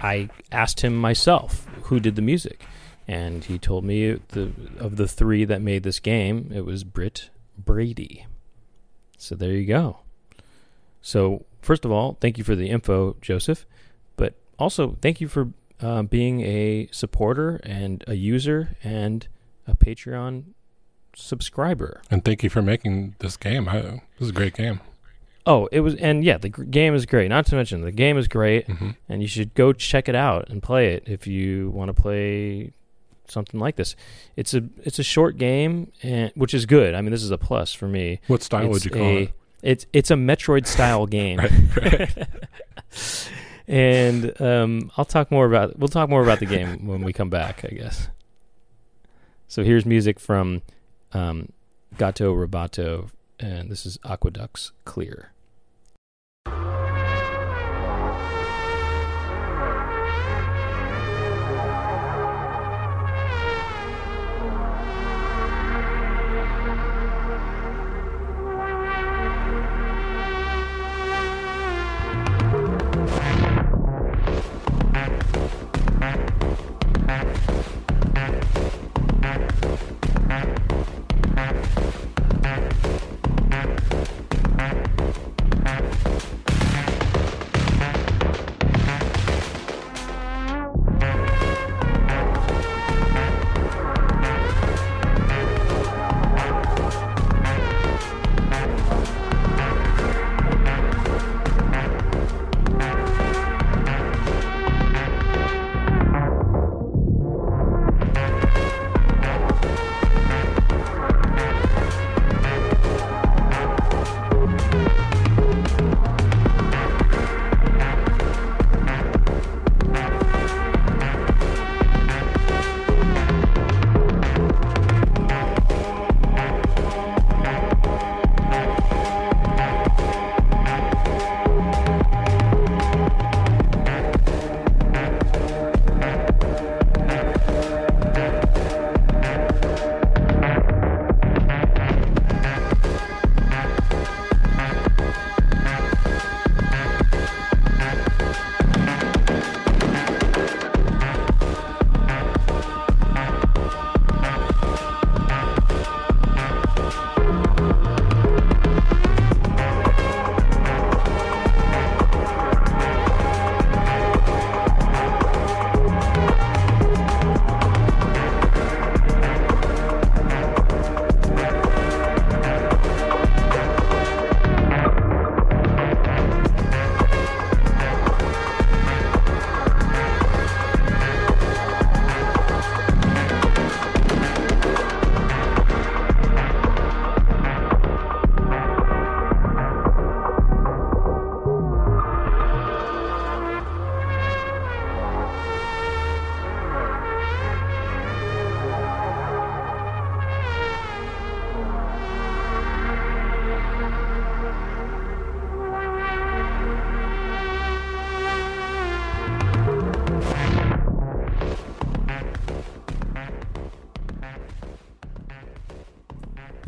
Speaker 1: I asked him myself who did the music, and he told me the of the three that made this game, it was Britt Brady. So there you go. So first of all, thank you for the info, Joseph, but also thank you for uh, being a supporter and a user and a Patreon subscriber.
Speaker 3: And thank you for making this game. I, this is a great game.
Speaker 1: Oh, it was, and yeah, the game is great. Not to mention, the game is great,
Speaker 3: hmm
Speaker 1: and you should go check it out and play it if you want to play something like this. It's a it's a short game, and which is good. I mean, this is a plus for me.
Speaker 3: What style would you call
Speaker 1: a,
Speaker 3: it?
Speaker 1: It's it's a Metroid style (laughs) game,
Speaker 3: Right, (laughs)
Speaker 1: and um, I'll talk more about we'll talk more about the game (laughs) when we come back, I guess. So here's music from um, Gato Roboto, and this is Aqueducts Clear. Thank you.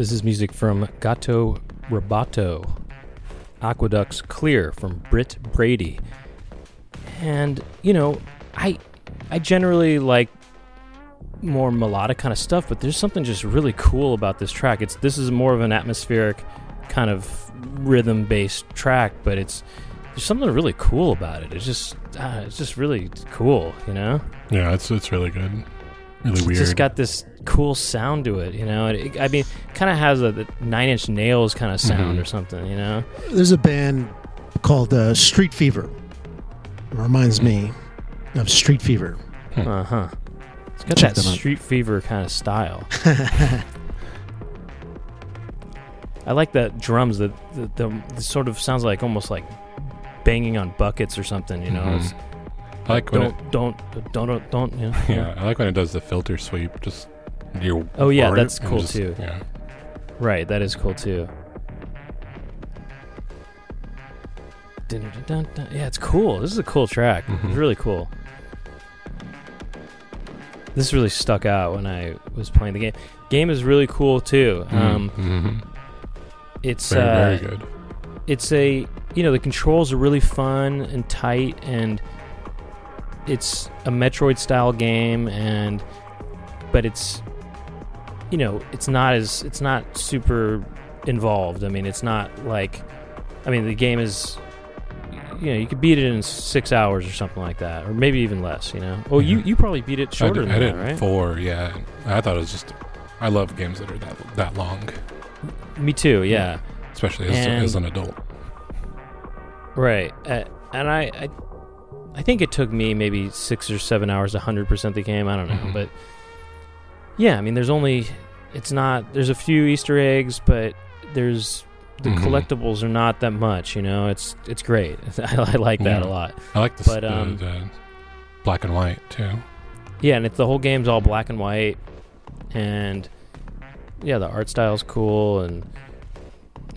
Speaker 1: This is music from Gato Roboto. Aqueducts Clear from Britt Brady. And, you know, I I generally like more melodic kind of stuff, but there's something just really cool about this track. It's this is more of an atmospheric kind of rhythm based track, but it's there's something really cool about it. It's just uh, it's just really cool, you know.
Speaker 3: Yeah, it's it's really good. Really
Speaker 1: It's
Speaker 3: weird.
Speaker 1: just got this cool sound to it, you know. It, I mean, kind of has a, the Nine Inch Nails kind of sound
Speaker 3: Mhm.
Speaker 1: or something, you know.
Speaker 2: There's a band called uh, Street Fever. It reminds me of Street Fever.
Speaker 3: Hmm.
Speaker 1: Uh huh. It's got
Speaker 2: Check
Speaker 1: that
Speaker 2: them out.
Speaker 1: street fever kind of style. (laughs) I like that drums. That the, the, the sort of sounds like almost like banging on buckets or something. You know.
Speaker 3: Mhm. I like when it,
Speaker 1: don't, don't don't don't don't you know.
Speaker 3: yeah, I like when it does the filter sweep. Just you.
Speaker 1: Oh, yeah, that's cool,
Speaker 3: just-
Speaker 1: too.
Speaker 3: Yeah.
Speaker 1: Right. That is cool too. Dun, dun, dun, dun. Yeah, it's cool. This is a cool track.
Speaker 3: Mhm.
Speaker 1: It's really cool. This really stuck out when I was playing the game. Game is really cool too. Um,
Speaker 3: Mhm.
Speaker 1: it's
Speaker 3: very
Speaker 1: uh,
Speaker 3: very good.
Speaker 1: it's a you know the controls are really fun and tight and it's a metroid style game and but it's you know it's not as it's not super involved i mean it's not like i mean the game is you know you could beat it in six hours or something like that or maybe even less you know oh you
Speaker 3: Mhm.
Speaker 1: you probably beat it
Speaker 3: I
Speaker 1: shorter
Speaker 3: did,
Speaker 1: than
Speaker 3: I
Speaker 1: that
Speaker 3: did
Speaker 1: right
Speaker 3: four. Yeah, I thought it was just. I love games that are that that long,
Speaker 1: me too yeah
Speaker 3: especially as,
Speaker 1: And-
Speaker 3: as an adult.
Speaker 1: Right, uh, and I, I, I think it took me maybe six or seven hours to hundred percent the game. I don't know,
Speaker 3: Mhm.
Speaker 1: but yeah, I mean, there's only, it's not. There's a few Easter eggs, but there's the
Speaker 3: Mhm.
Speaker 1: collectibles are not that much. You know, it's it's great. (laughs) I, I like that
Speaker 3: Yeah.
Speaker 1: a lot.
Speaker 3: I like the,
Speaker 1: but,
Speaker 3: the,
Speaker 1: um,
Speaker 3: the black and white too.
Speaker 1: Yeah, and it's the whole game's all black and white, and yeah, the art style's cool, and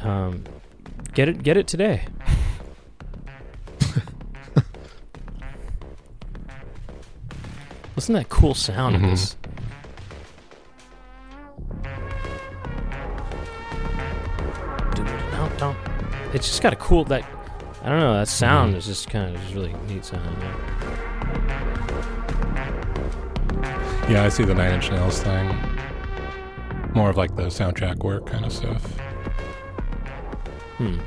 Speaker 1: um, get it get it today. (laughs) Listen to that cool sound
Speaker 3: Mhm.
Speaker 1: of this. Don't, don't. It's just got a cool that. I don't know. That sound
Speaker 3: Mhm.
Speaker 1: is just kind of just really neat sound. Yeah.
Speaker 3: Yeah, I see the Nine Inch Nails thing. More of like the soundtrack work kind of stuff.
Speaker 1: Hmm.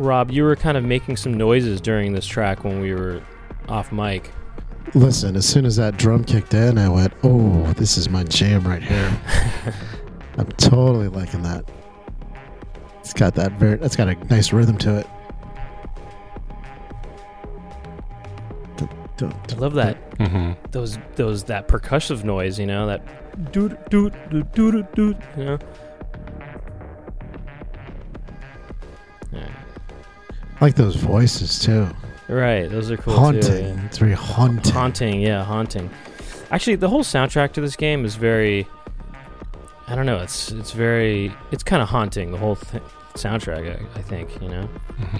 Speaker 1: Rob, you were kind of making some noises during this track when we were off mic.
Speaker 2: Listen, as soon as that drum kicked in, I went, "Oh, this is my jam right here." (laughs) I'm totally liking that. It's got that very. That's got a nice rhythm to it. Dun, dun,
Speaker 1: I love that
Speaker 3: hmm
Speaker 1: those those that percussive noise, you know, that doot doot doot doot doot, you know. Yeah.
Speaker 2: I like those voices too.
Speaker 1: Right, those are cool
Speaker 2: haunting.
Speaker 1: too. yeah.
Speaker 2: It's very haunting.
Speaker 1: Haunting, yeah, haunting. Actually, the whole soundtrack to this game is very. I don't know. It's it's very. It's kind of haunting. The whole th- soundtrack, I, I think. You know. Mm-hmm.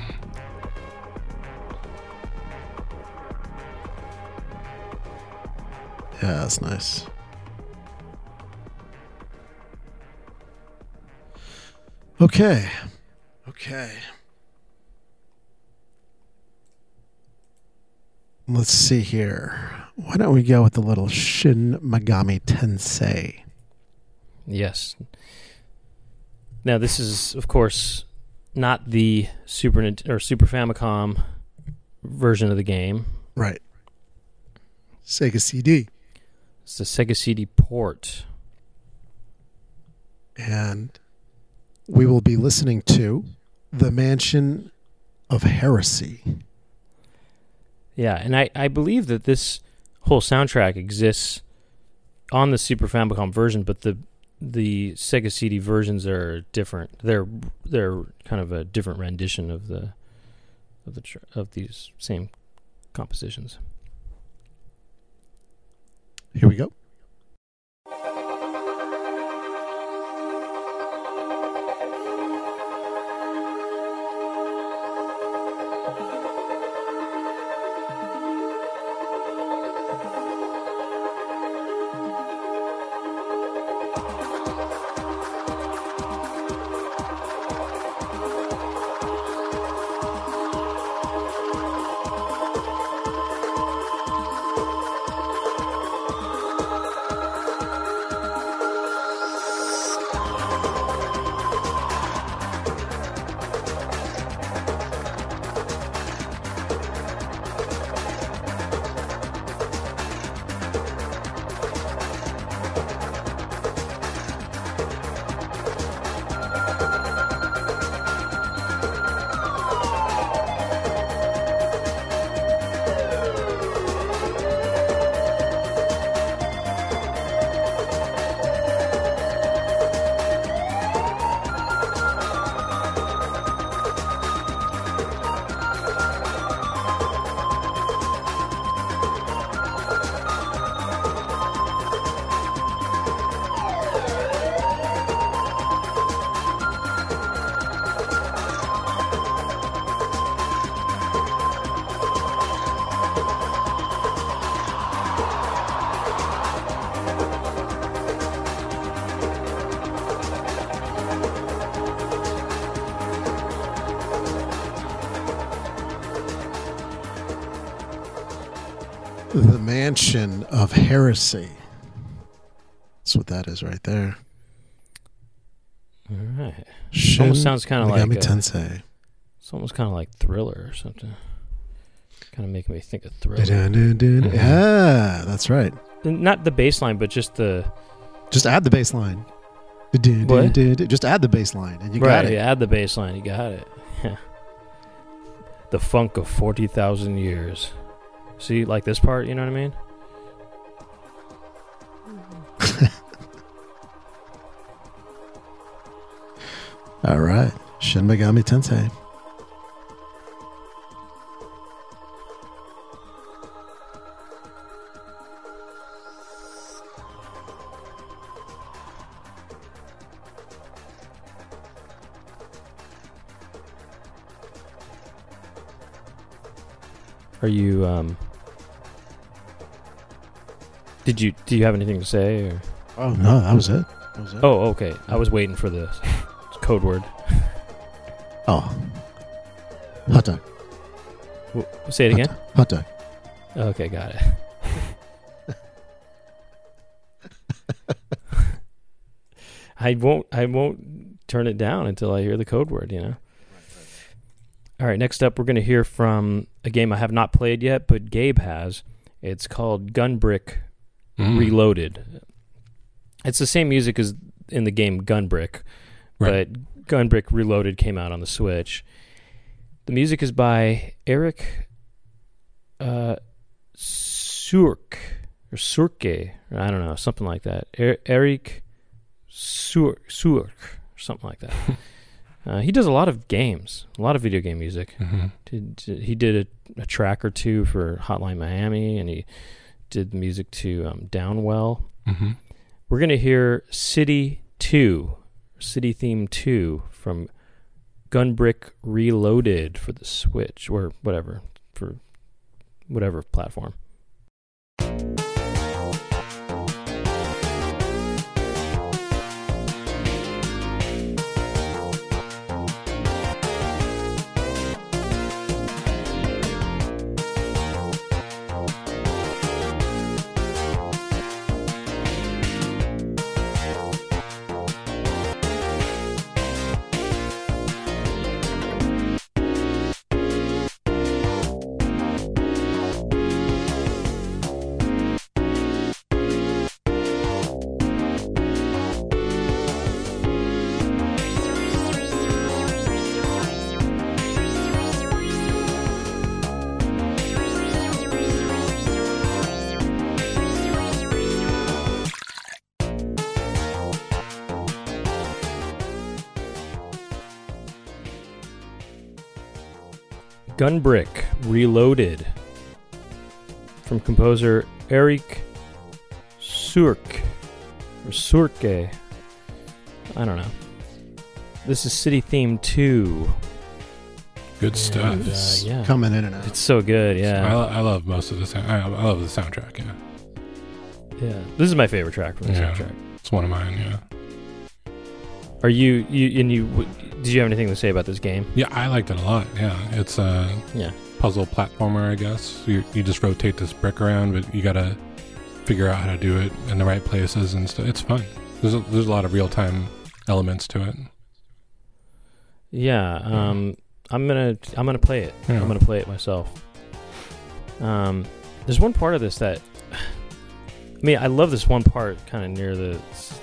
Speaker 2: Yeah, that's nice. Okay. Okay. Let's see here. Why don't we go with the little Shin Megami Tensei?
Speaker 1: Yes. Now this is, of course, not the Super or Super Famicom version of the game.
Speaker 2: Right. Sega CD.
Speaker 1: It's the Sega CD port.
Speaker 2: And we will be listening to The Mansion of Heresy.
Speaker 1: Yeah, and I, I believe that this whole soundtrack exists on the Super Famicom version, but the the Sega CD versions are different. They're they're kind of a different rendition of the of the of these same compositions.
Speaker 2: Here we go. Heresy. That's what that is right there.
Speaker 1: All right.
Speaker 2: Shin
Speaker 1: Almost sounds kind of like
Speaker 2: Megami Tensei.
Speaker 1: it's almost kind of like Thriller or something. Kind of making me think of Thriller.
Speaker 3: Mhm.
Speaker 2: Yeah, that's right.
Speaker 1: Not the bass line, but just the
Speaker 2: Just add the bass line. Da-da-da-da-da. Just add the bass line and you
Speaker 1: right.
Speaker 2: got it.
Speaker 1: Yeah, add the bass line. You got it. Yeah. (laughs) The funk of forty thousand years. See, like this part. You know what I mean?
Speaker 2: All right. Shin Megami Tensei.
Speaker 1: Are you? um Did you? Do you have anything to say? Or?
Speaker 2: Oh, no, that was it. That was it.
Speaker 1: Oh, okay. I was waiting for the (laughs) code word.
Speaker 2: Oh. Hot dog.
Speaker 1: W- Say it again.
Speaker 2: Hot dog.
Speaker 1: Okay, got it. (laughs) I won't. I won't turn it down until I hear the code word. You know. All right. Next up, we're going to hear from a game I have not played yet, but Gabe has. It's called Gunbrick
Speaker 3: Mm.
Speaker 1: Reloaded. It's the same music as in the game Gunbrick,
Speaker 3: Right.
Speaker 1: but Gunbrick Reloaded came out on the Switch. The music is by Eric uh, Surk or Suhrke, or I don't know, something like that. Er- Eric Surk, Surk, or something like that. (laughs) uh, he does a lot of games, a lot of video game music.
Speaker 3: Mhm.
Speaker 1: Did, he did a, a track or two for Hotline Miami, and he did the music to um, Downwell.
Speaker 3: Mhm.
Speaker 1: We're gonna hear City Two, City Theme Two from Gunbrick Reloaded for the Switch or whatever for whatever platform. Gunbrick Reloaded from composer Eric Surk or Suhrke. I don't know. This is City Theme 2.
Speaker 3: Good stuff.
Speaker 1: And, uh, yeah.
Speaker 2: Coming in and out.
Speaker 1: It's so good,
Speaker 3: I,
Speaker 1: yeah.
Speaker 3: lo- I love most of the sound. I, I love the soundtrack. Yeah,
Speaker 1: Yeah. This is my favorite track from the
Speaker 3: Yeah.
Speaker 1: soundtrack.
Speaker 3: it's one of mine. Yeah,
Speaker 1: Are you you and you did you have anything to say about this game?
Speaker 3: yeah, I liked it a lot. Yeah, it's a
Speaker 1: Yeah.
Speaker 3: puzzle platformer, I guess. You you just rotate this brick around, but you gotta figure out how to do it in the right places and stuff. It's fun. There's a, there's a lot of real time elements to it.
Speaker 1: Yeah, um I'm going to I'm to play it.
Speaker 3: Yeah.
Speaker 1: I'm going to play it myself. Um there's one part of this that (sighs) I mean, I love this one part kind of near the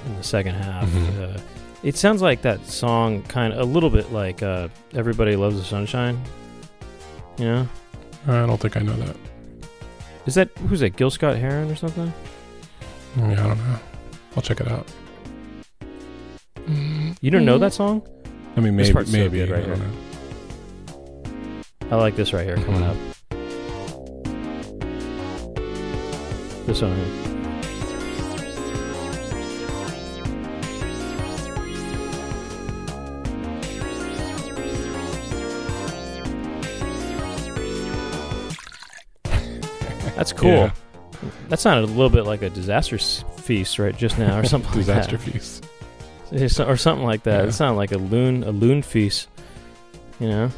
Speaker 1: in the second half.
Speaker 3: Mhm.
Speaker 1: Uh, it sounds like that song kind of a little bit like uh Everybody Loves the Sunshine. You know?
Speaker 3: I don't think I know that.
Speaker 1: Is that who's that? Gil Scott Heron or something?
Speaker 3: Yeah, I don't know. I'll check it out.
Speaker 1: You don't know that song?
Speaker 3: I mean,
Speaker 1: This
Speaker 3: maybe,
Speaker 1: part's so
Speaker 3: maybe.
Speaker 1: good right
Speaker 3: I don't
Speaker 1: here.
Speaker 3: know.
Speaker 1: I like this right here coming
Speaker 3: Mhm.
Speaker 1: up. This one here. That's cool.
Speaker 3: Yeah.
Speaker 1: That sounded a little bit like a disaster feast right just now, or (laughs) something
Speaker 3: Disaster
Speaker 1: like
Speaker 3: feast. (laughs)
Speaker 1: or something like that.
Speaker 3: Yeah.
Speaker 1: It sounded like a loon, a loon feast. You know.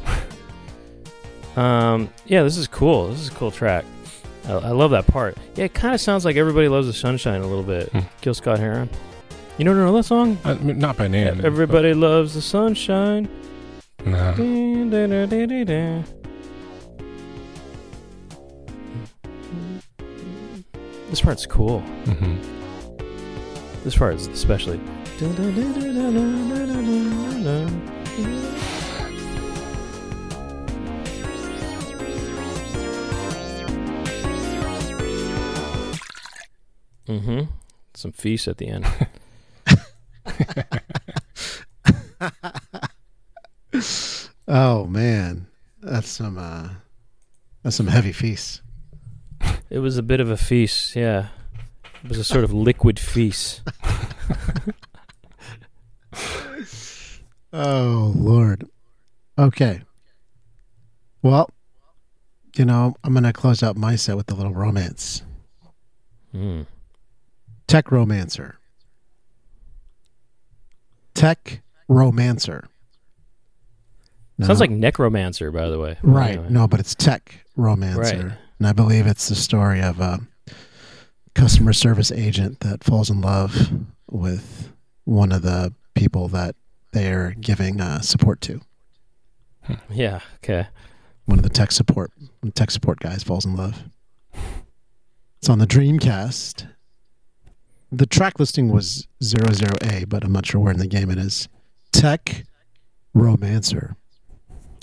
Speaker 1: (laughs) um. Yeah, this is cool. This is a cool track. I, I love that part. Yeah, it kind of sounds like Everybody Loves the Sunshine a little bit.
Speaker 3: Hmm.
Speaker 1: Gil Scott Heron. You don't know that song?
Speaker 3: Mean, not by name.
Speaker 1: Everybody loves the sunshine.
Speaker 3: Nah.
Speaker 1: This part's cool.
Speaker 3: hmm
Speaker 1: This part is especially. Mm-hmm. Some feast at the end. (laughs)
Speaker 2: Oh man, that's some uh, that's some heavy feasts.
Speaker 1: It was a bit of a feast, yeah. It was a sort of liquid feast. (laughs)
Speaker 2: Oh Lord. Okay. Well, you know, I'm gonna close out my set with a little romance.
Speaker 1: Mm.
Speaker 2: Tech romancer. Tech romancer.
Speaker 1: Sounds like necromancer, by the way.
Speaker 2: right.
Speaker 1: Anyway.
Speaker 2: No, but it's tech romancer,
Speaker 1: Right.
Speaker 2: And I believe it's the story of a customer service agent that falls in love with one of the people that they're giving uh, support to.
Speaker 1: Yeah. Okay.
Speaker 2: One of the tech support tech support guys falls in love. It's on the Dreamcast. The track listing was 00A, but I'm not sure where in the game it is. Tech Romancer.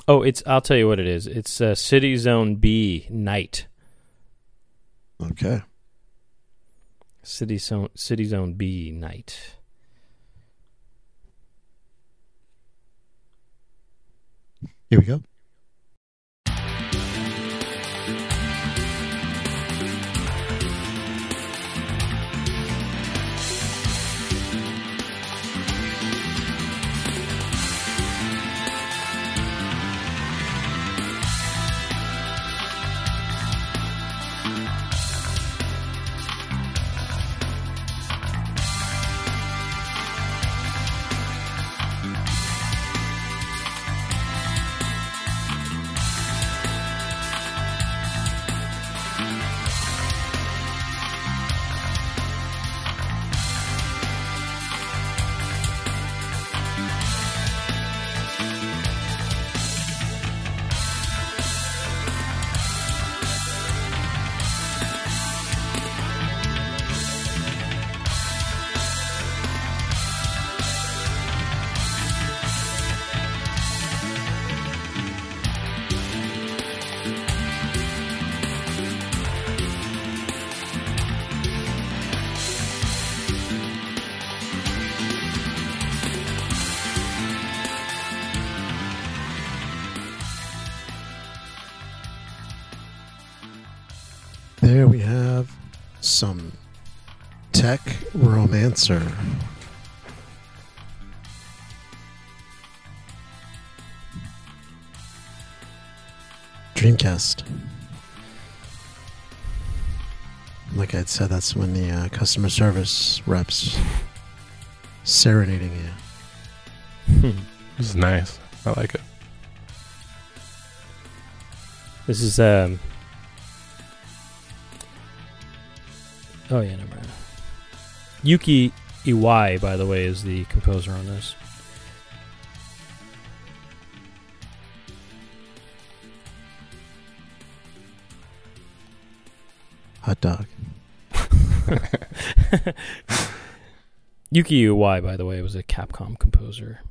Speaker 1: Oh, it's. I'll tell you what it is. It's uh, City Zone B Night.
Speaker 2: Okay.
Speaker 1: City Zone City Zone B Night.
Speaker 2: Here we go. Romancer. Dreamcast. Like I said, that's when the uh, customer service reps serenading you.
Speaker 3: This is nice. I like it.
Speaker 1: This is um. Oh yeah, never mind. Yuki Iwai, by the way, is the composer on this.
Speaker 2: Hot dog. (laughs)
Speaker 1: Yuki Iwai, by the way, was a Capcom composer.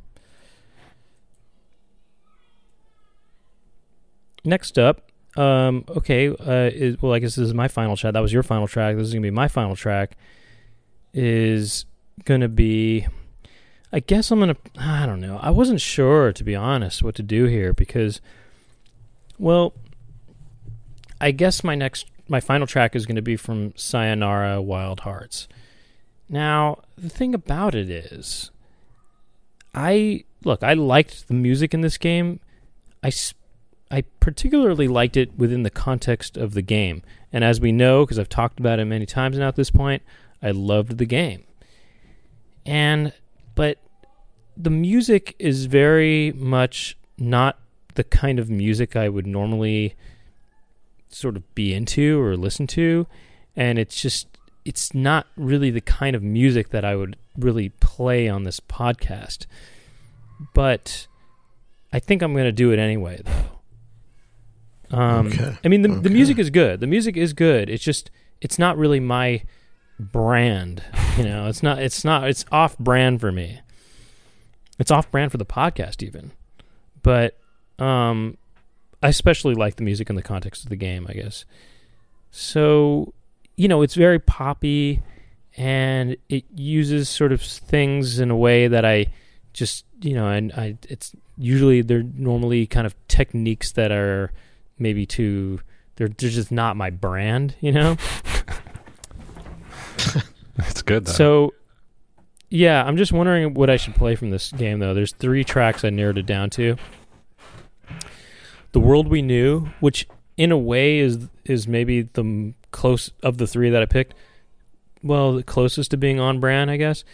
Speaker 1: Next up, um, okay, uh, is, well, I guess this is my final track. That was your final track. This is gonna be my final track. Is gonna be, I guess I'm gonna. I don't know. I wasn't sure, to be honest, what to do here because, well, I guess my next, my final track is gonna be from Sayonara Wild Hearts. Now, the thing about it is, I look. I liked the music in this game. I I particularly liked it within the context of the game. And as we know, because I've talked about it many times now at this point, I loved the game. And, but the music is very much not the kind of music I would normally sort of be into or listen to, and it's just it's not really the kind of music that I would really play on this podcast. But I think I'm going to do it anyway, though. Um,
Speaker 2: Okay.
Speaker 1: I mean, the, the music is good. The music is good. It's just it's not really my brand. You know, it's not. It's not. It's off brand for me. It's off brand for the podcast, even. But um, I especially like the music in the context of the game. I guess. So, you know, it's very poppy, and it uses sort of things in a way that I just, you know, and I. It's usually they're normally kind of techniques that are maybe too. They're, they're just not my brand, you know. (laughs) (laughs)
Speaker 3: It's good though.
Speaker 1: So, yeah, I'm just wondering what I should play from this game, though. There's three tracks I narrowed it down to. The World We Knew, which in a way is is maybe the close of the three that I picked. Well, the closest to being on brand, I guess,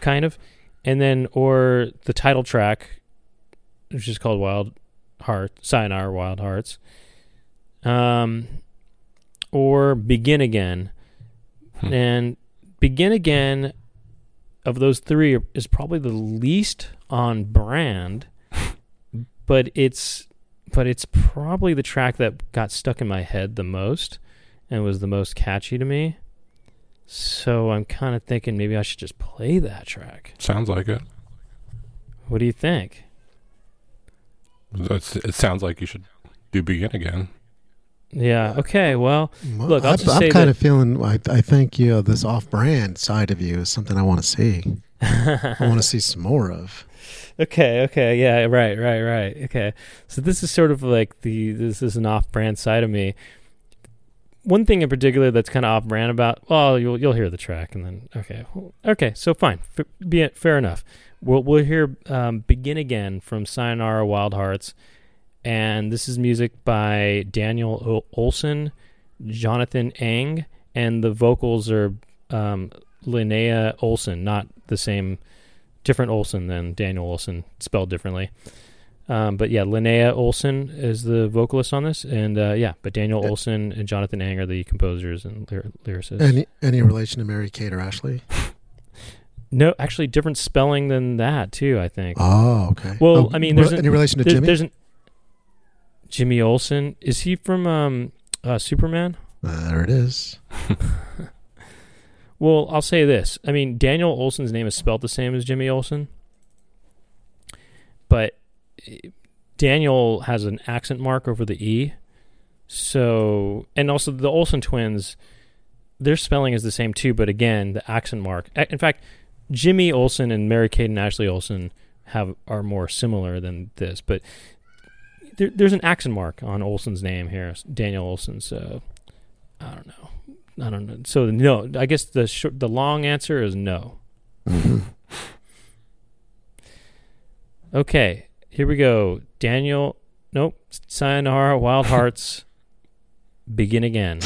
Speaker 1: kind of. And then, or the title track, which is called Wild Heart, Sayonara Wild Hearts. Um, or Begin Again.
Speaker 3: Hmm.
Speaker 1: And Begin Again of those three is probably the least on brand, (laughs) but it's but it's probably the track that got stuck in my head the most and was the most catchy to me. So I'm kind of thinking maybe I should just play that track.
Speaker 3: Sounds like it.
Speaker 1: What do you think?
Speaker 3: It's, it sounds like you should do begin again.
Speaker 1: Yeah. Okay. Well,
Speaker 2: Well,
Speaker 1: Look, I'll
Speaker 2: I'm,
Speaker 1: just
Speaker 2: I'm
Speaker 1: say
Speaker 2: kind
Speaker 1: that-
Speaker 2: of feeling. I, I think you know this off-brand side of you is something I want to see. I want to (laughs) see some more of.
Speaker 1: Okay, okay, yeah, right, right, right. Okay. So this is sort of like the this is an off-brand side of me. One thing in particular that's kind of off-brand about, well, you'll you'll hear the track and then okay. Okay, so fine. F- be it fair enough. We'll we'll hear um, Begin Again from Sayonara Wild Hearts and this is music by Daniel Olsén, Jonathan Eng, and the vocals are um, Linnea Olsson, not the same different Olson than Daniel Olsén, spelled differently. Um, but yeah, Linnea Olsson is the vocalist on this, and uh, yeah, but Daniel. Olsén and Jonathan Eng are the composers and lyr- lyricists.
Speaker 2: Any any relation to Mary Kate or Ashley? (laughs)
Speaker 1: no, actually, different spelling than that too. I think.
Speaker 2: Oh, okay.
Speaker 1: Well,
Speaker 2: Oh,
Speaker 1: I mean, there's
Speaker 2: re-
Speaker 1: an-
Speaker 2: any relation to Jimmy?
Speaker 1: There's an Jimmy Olsen. Is he from um, uh, Superman?
Speaker 2: Uh, there it is. (laughs)
Speaker 1: Well, I'll say this. I mean, Daniel Olsén's name is spelled the same as Jimmy Olsen, but eh, Daniel has an accent mark over the E. So, and also the Olsen twins, their spelling is the same too, but again, the accent mark. In fact, Jimmy Olsen and Mary Kate and Ashley Olsen have are more similar than this, but there, there's an accent mark on Olsén's name here, Daniel Olsén. So, I don't know. I don't know. So no, I guess the short, the long answer is no. (laughs) Okay, here we go. Daniel, nope. Sayonara, Wild Hearts, begin again.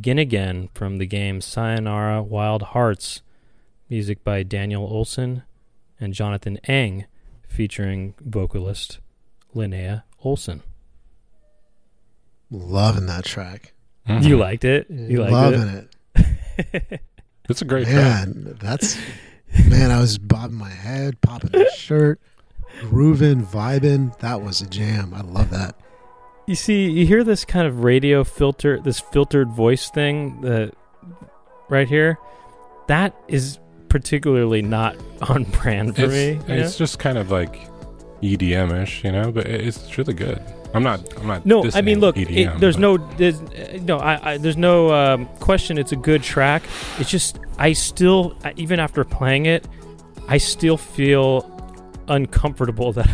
Speaker 5: Begin Again
Speaker 1: from the game Sayonara Wild Hearts, music by Daniel Olsén and Jonathan Eng, featuring vocalist Linnea Olsson.
Speaker 2: Loving that track.
Speaker 3: Mhm.
Speaker 1: You liked it? You liked
Speaker 2: Loving it.
Speaker 1: it? (laughs)
Speaker 3: It's a great track.
Speaker 2: Man, that's man. I was bobbing my head, popping the shirt, grooving, vibing. That was a jam. I love that.
Speaker 1: You see, you hear this kind of radio filter, this filtered voice thing that right here. That is particularly not (laughs) on brand for
Speaker 3: It's,
Speaker 1: me. you know?
Speaker 3: it's just kind of like EDM-ish, you know, but it's really good. I'm not. I'm not.
Speaker 1: No, I mean, look,
Speaker 3: EDM,
Speaker 1: it, there's
Speaker 3: but-
Speaker 1: no, there's, no, I, I, there's no um, question. It's a good track. It's just, I still, even after playing it, I still feel uncomfortable (laughs) that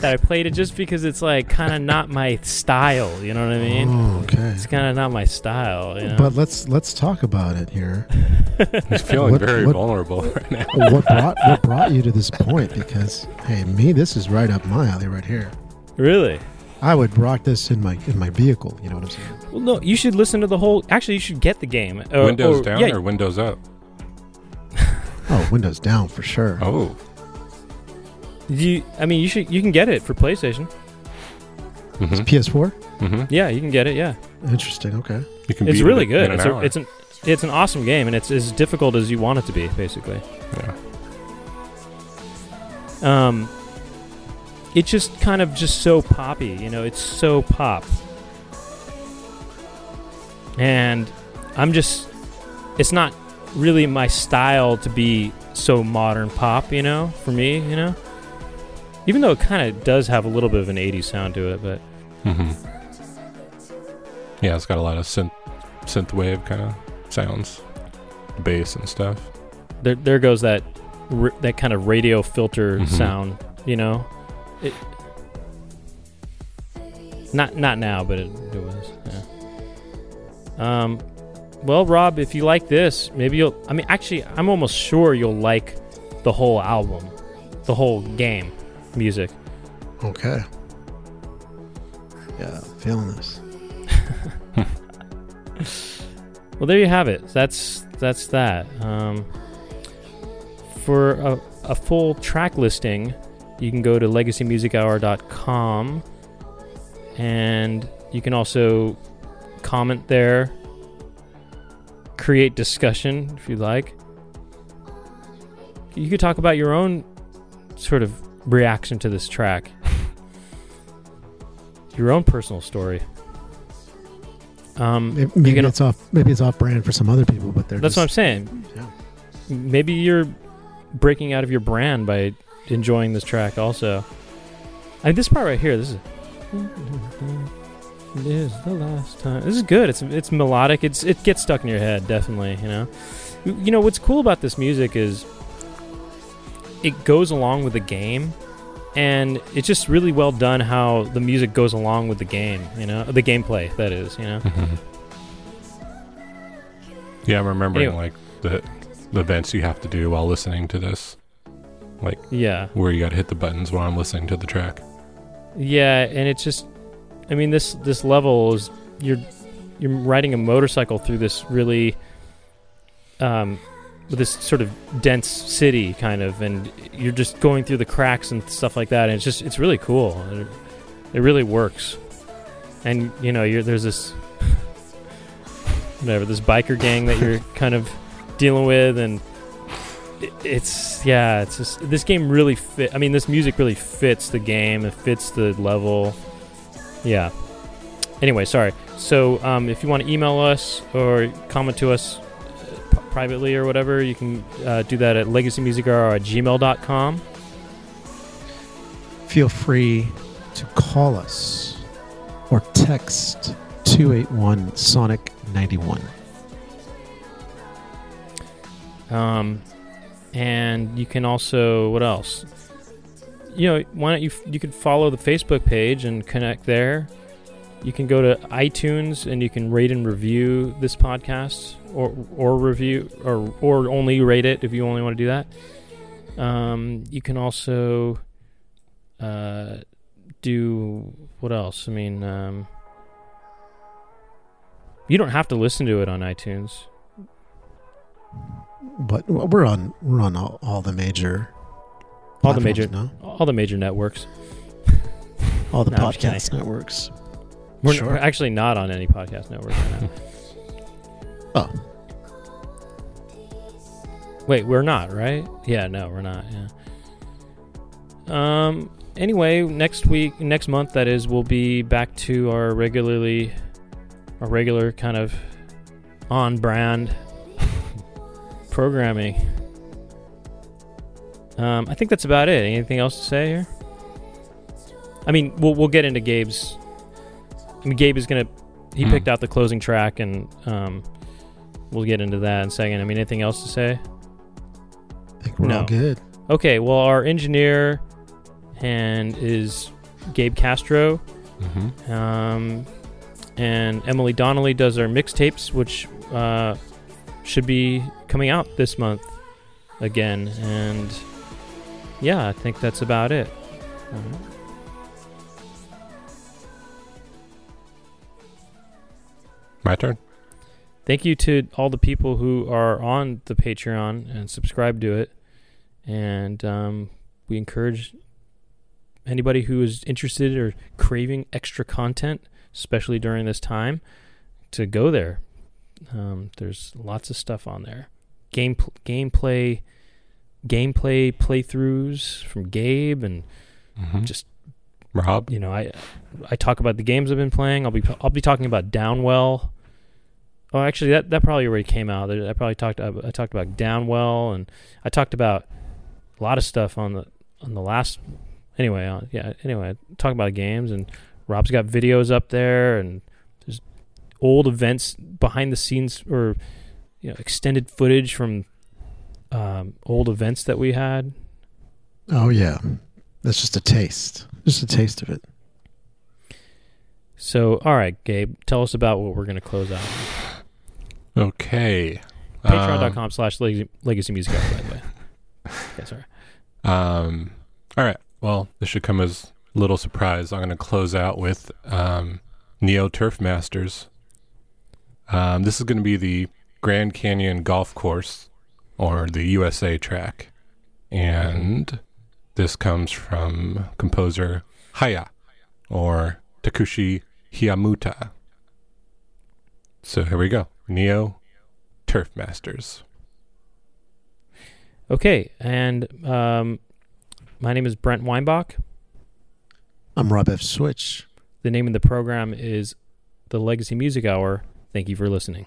Speaker 1: that I played it just because it's like kind of not my style. You know what I mean?
Speaker 2: Oh, okay.
Speaker 1: It's kind of not my style. You know?
Speaker 2: But let's let's talk about it here. (laughs)
Speaker 3: He's feeling
Speaker 2: What-
Speaker 3: very
Speaker 2: what-
Speaker 3: vulnerable right now. (laughs)
Speaker 2: what brought what brought you to this point? Because hey, me, this is right up my alley right here.
Speaker 1: really?
Speaker 2: I would rock this in my in my vehicle. You know what I'm saying?
Speaker 1: Well, no. You should listen to the whole. Actually, you should get the game. Uh,
Speaker 3: Windows
Speaker 1: or-
Speaker 3: down
Speaker 1: yeah,
Speaker 3: or Windows up?
Speaker 2: Oh, windows down for sure.
Speaker 3: Oh,
Speaker 1: You, I mean, you should. You can get it for PlayStation.
Speaker 3: hmm
Speaker 2: PS4.
Speaker 3: hmm
Speaker 1: Yeah, you can get it. Yeah.
Speaker 2: Interesting. Okay.
Speaker 3: You can
Speaker 1: It's
Speaker 3: beat
Speaker 1: really
Speaker 3: it
Speaker 1: good.
Speaker 3: In an
Speaker 1: It's, a,
Speaker 3: hour.
Speaker 1: it's an it's an awesome game, and it's as difficult as you want it to be, basically.
Speaker 3: yeah.
Speaker 1: Um, it's just kind of just so poppy, you know. It's so pop, and I'm just. It's not really my style to be so modern pop, you know. For me, you know. Even though it kind of does have a little bit of an '80s sound to it, but
Speaker 3: hmm Yeah, it's got a lot of synth synth wave kind of sounds, bass and stuff.
Speaker 1: there there goes that r- that kind of radio filter
Speaker 3: Mhm.
Speaker 1: sound, you know. It not not now, but it, it was. Yeah. Um, well, Rob, if you like this, maybe you'll. I mean, actually, I'm almost sure you'll like the whole album, the whole game, music.
Speaker 2: Okay. Yeah, feeling this. (laughs)
Speaker 1: Well, there you have it. That's that's that. Um, for a, a full track listing, you can go to legacymusichour.com and you can also comment there, create discussion if you like. You could talk about your own sort of reaction to this track, (laughs) your own personal story. Um,
Speaker 2: Maybe, maybe it's off. Maybe it's off brand for some other people, but they're
Speaker 1: That's what I'm saying.
Speaker 2: Yeah.
Speaker 1: Maybe you're breaking out of your brand by enjoying this track also. I mean, this part right here, this is. (laughs) It is the last time. This is good. It's it's melodic. It's it gets stuck in your head, definitely. You know, you know what's cool about this music is it goes along with the game, and it's just really well done how the music goes along with the game. You know, the gameplay that is. You know.
Speaker 3: Mhm. Yeah, I'm remembering
Speaker 1: Anyway.
Speaker 3: like the the events you have to do while listening to this, like
Speaker 1: Yeah.
Speaker 3: where you got to hit the buttons while I'm listening to the track.
Speaker 1: Yeah, and it's just I mean this this level is you're you're riding a motorcycle through this really um with this sort of dense city kind of and you're just going through the cracks and stuff like that and it's just it's really cool. It, it really works. And you know, you're there's this (laughs) whatever, this biker gang that you're (laughs) kind of dealing with and it- it's yeah it's just this game really fit i mean this music really fits the game it fits the level yeah anyway sorry so um, if you want to email us or comment to us p- privately or whatever you can uh, do that at legacymusichour at gmail.com
Speaker 2: Feel free to call us or text 281 Sonic 91.
Speaker 1: Um, and you can also what else? You know, why don't you you could follow the Facebook page and connect there. You can go to iTunes and you can rate and review this podcast, or or review or or only rate it if you only want to do that. Um, you can also uh, do what else? I mean, um, you don't have to listen to it on iTunes.
Speaker 2: But we're on we're on all, all the major
Speaker 1: All the major,
Speaker 2: now.
Speaker 1: all the major networks.
Speaker 2: all the (laughs)
Speaker 1: No,
Speaker 2: podcast networks.
Speaker 1: We're,
Speaker 2: Sure.
Speaker 1: we're actually not on any podcast network right now. (laughs)
Speaker 2: Oh,
Speaker 1: Wait, we're not, right? Yeah, no, we're not. Yeah. Um. Anyway, next week, next month, that is, we'll be back to our regularly, our regular kind of on-brand (laughs) programming. Um, I think that's about it. Anything else to say here? I mean, we'll we'll get into Gabe's. I mean, Gabe is gonna. He
Speaker 3: Hmm.
Speaker 1: picked out the closing track, and um, we'll get into that in a second. I mean, anything else to say?
Speaker 2: I think we're
Speaker 1: No.
Speaker 2: all good.
Speaker 1: Okay, well, our engineer and is Gabe Castro,
Speaker 3: hmm
Speaker 1: um, and Emily Donnelly does our mixtapes, which uh, should be coming out this month again. And yeah, I think that's about it.
Speaker 3: My turn.
Speaker 1: thank you to all the people who are on the Patreon and subscribe to it. And um, we encourage anybody who is interested or craving extra content, especially during this time, to go there. Um, there's lots of stuff on there. Game gameplay, gameplay playthroughs from Gabe, and
Speaker 3: Mhm.
Speaker 1: Just-
Speaker 3: Rob.
Speaker 1: you know, I I talk about the games I've been playing. I'll be I'll be talking about Downwell. Oh, actually, that that probably already came out. I probably talked I talked about Downwell, and I talked about a lot of stuff on the on the last. Anyway, uh, yeah. Anyway, talking about games, and Rob's got videos up there, and there's old events behind the scenes or you know extended footage from um, old events that we had.
Speaker 2: Oh yeah, that's just a taste. Just a taste of it.
Speaker 1: So, all right, Gabe, tell us about what we're going to close out.
Speaker 3: Okay. Um,
Speaker 1: Patreon.com slash legacy legacy music hour, by the way. (laughs) Okay, sorry.
Speaker 3: Um, all right. Well, this should come as a little surprise. I'm going to close out with um, Neo Turf Masters. Um, this is going to be the Grand Canyon Golf Course or the USA track. And this comes from composer Haya or Takushi Hiyamuta. So here we go. Neo Turf Masters.
Speaker 1: Okay, and um, my name is Brent Weinbach.
Speaker 2: I'm Rob F. Switch.
Speaker 1: The name of the program is the Legacy Music Hour. Thank you for listening.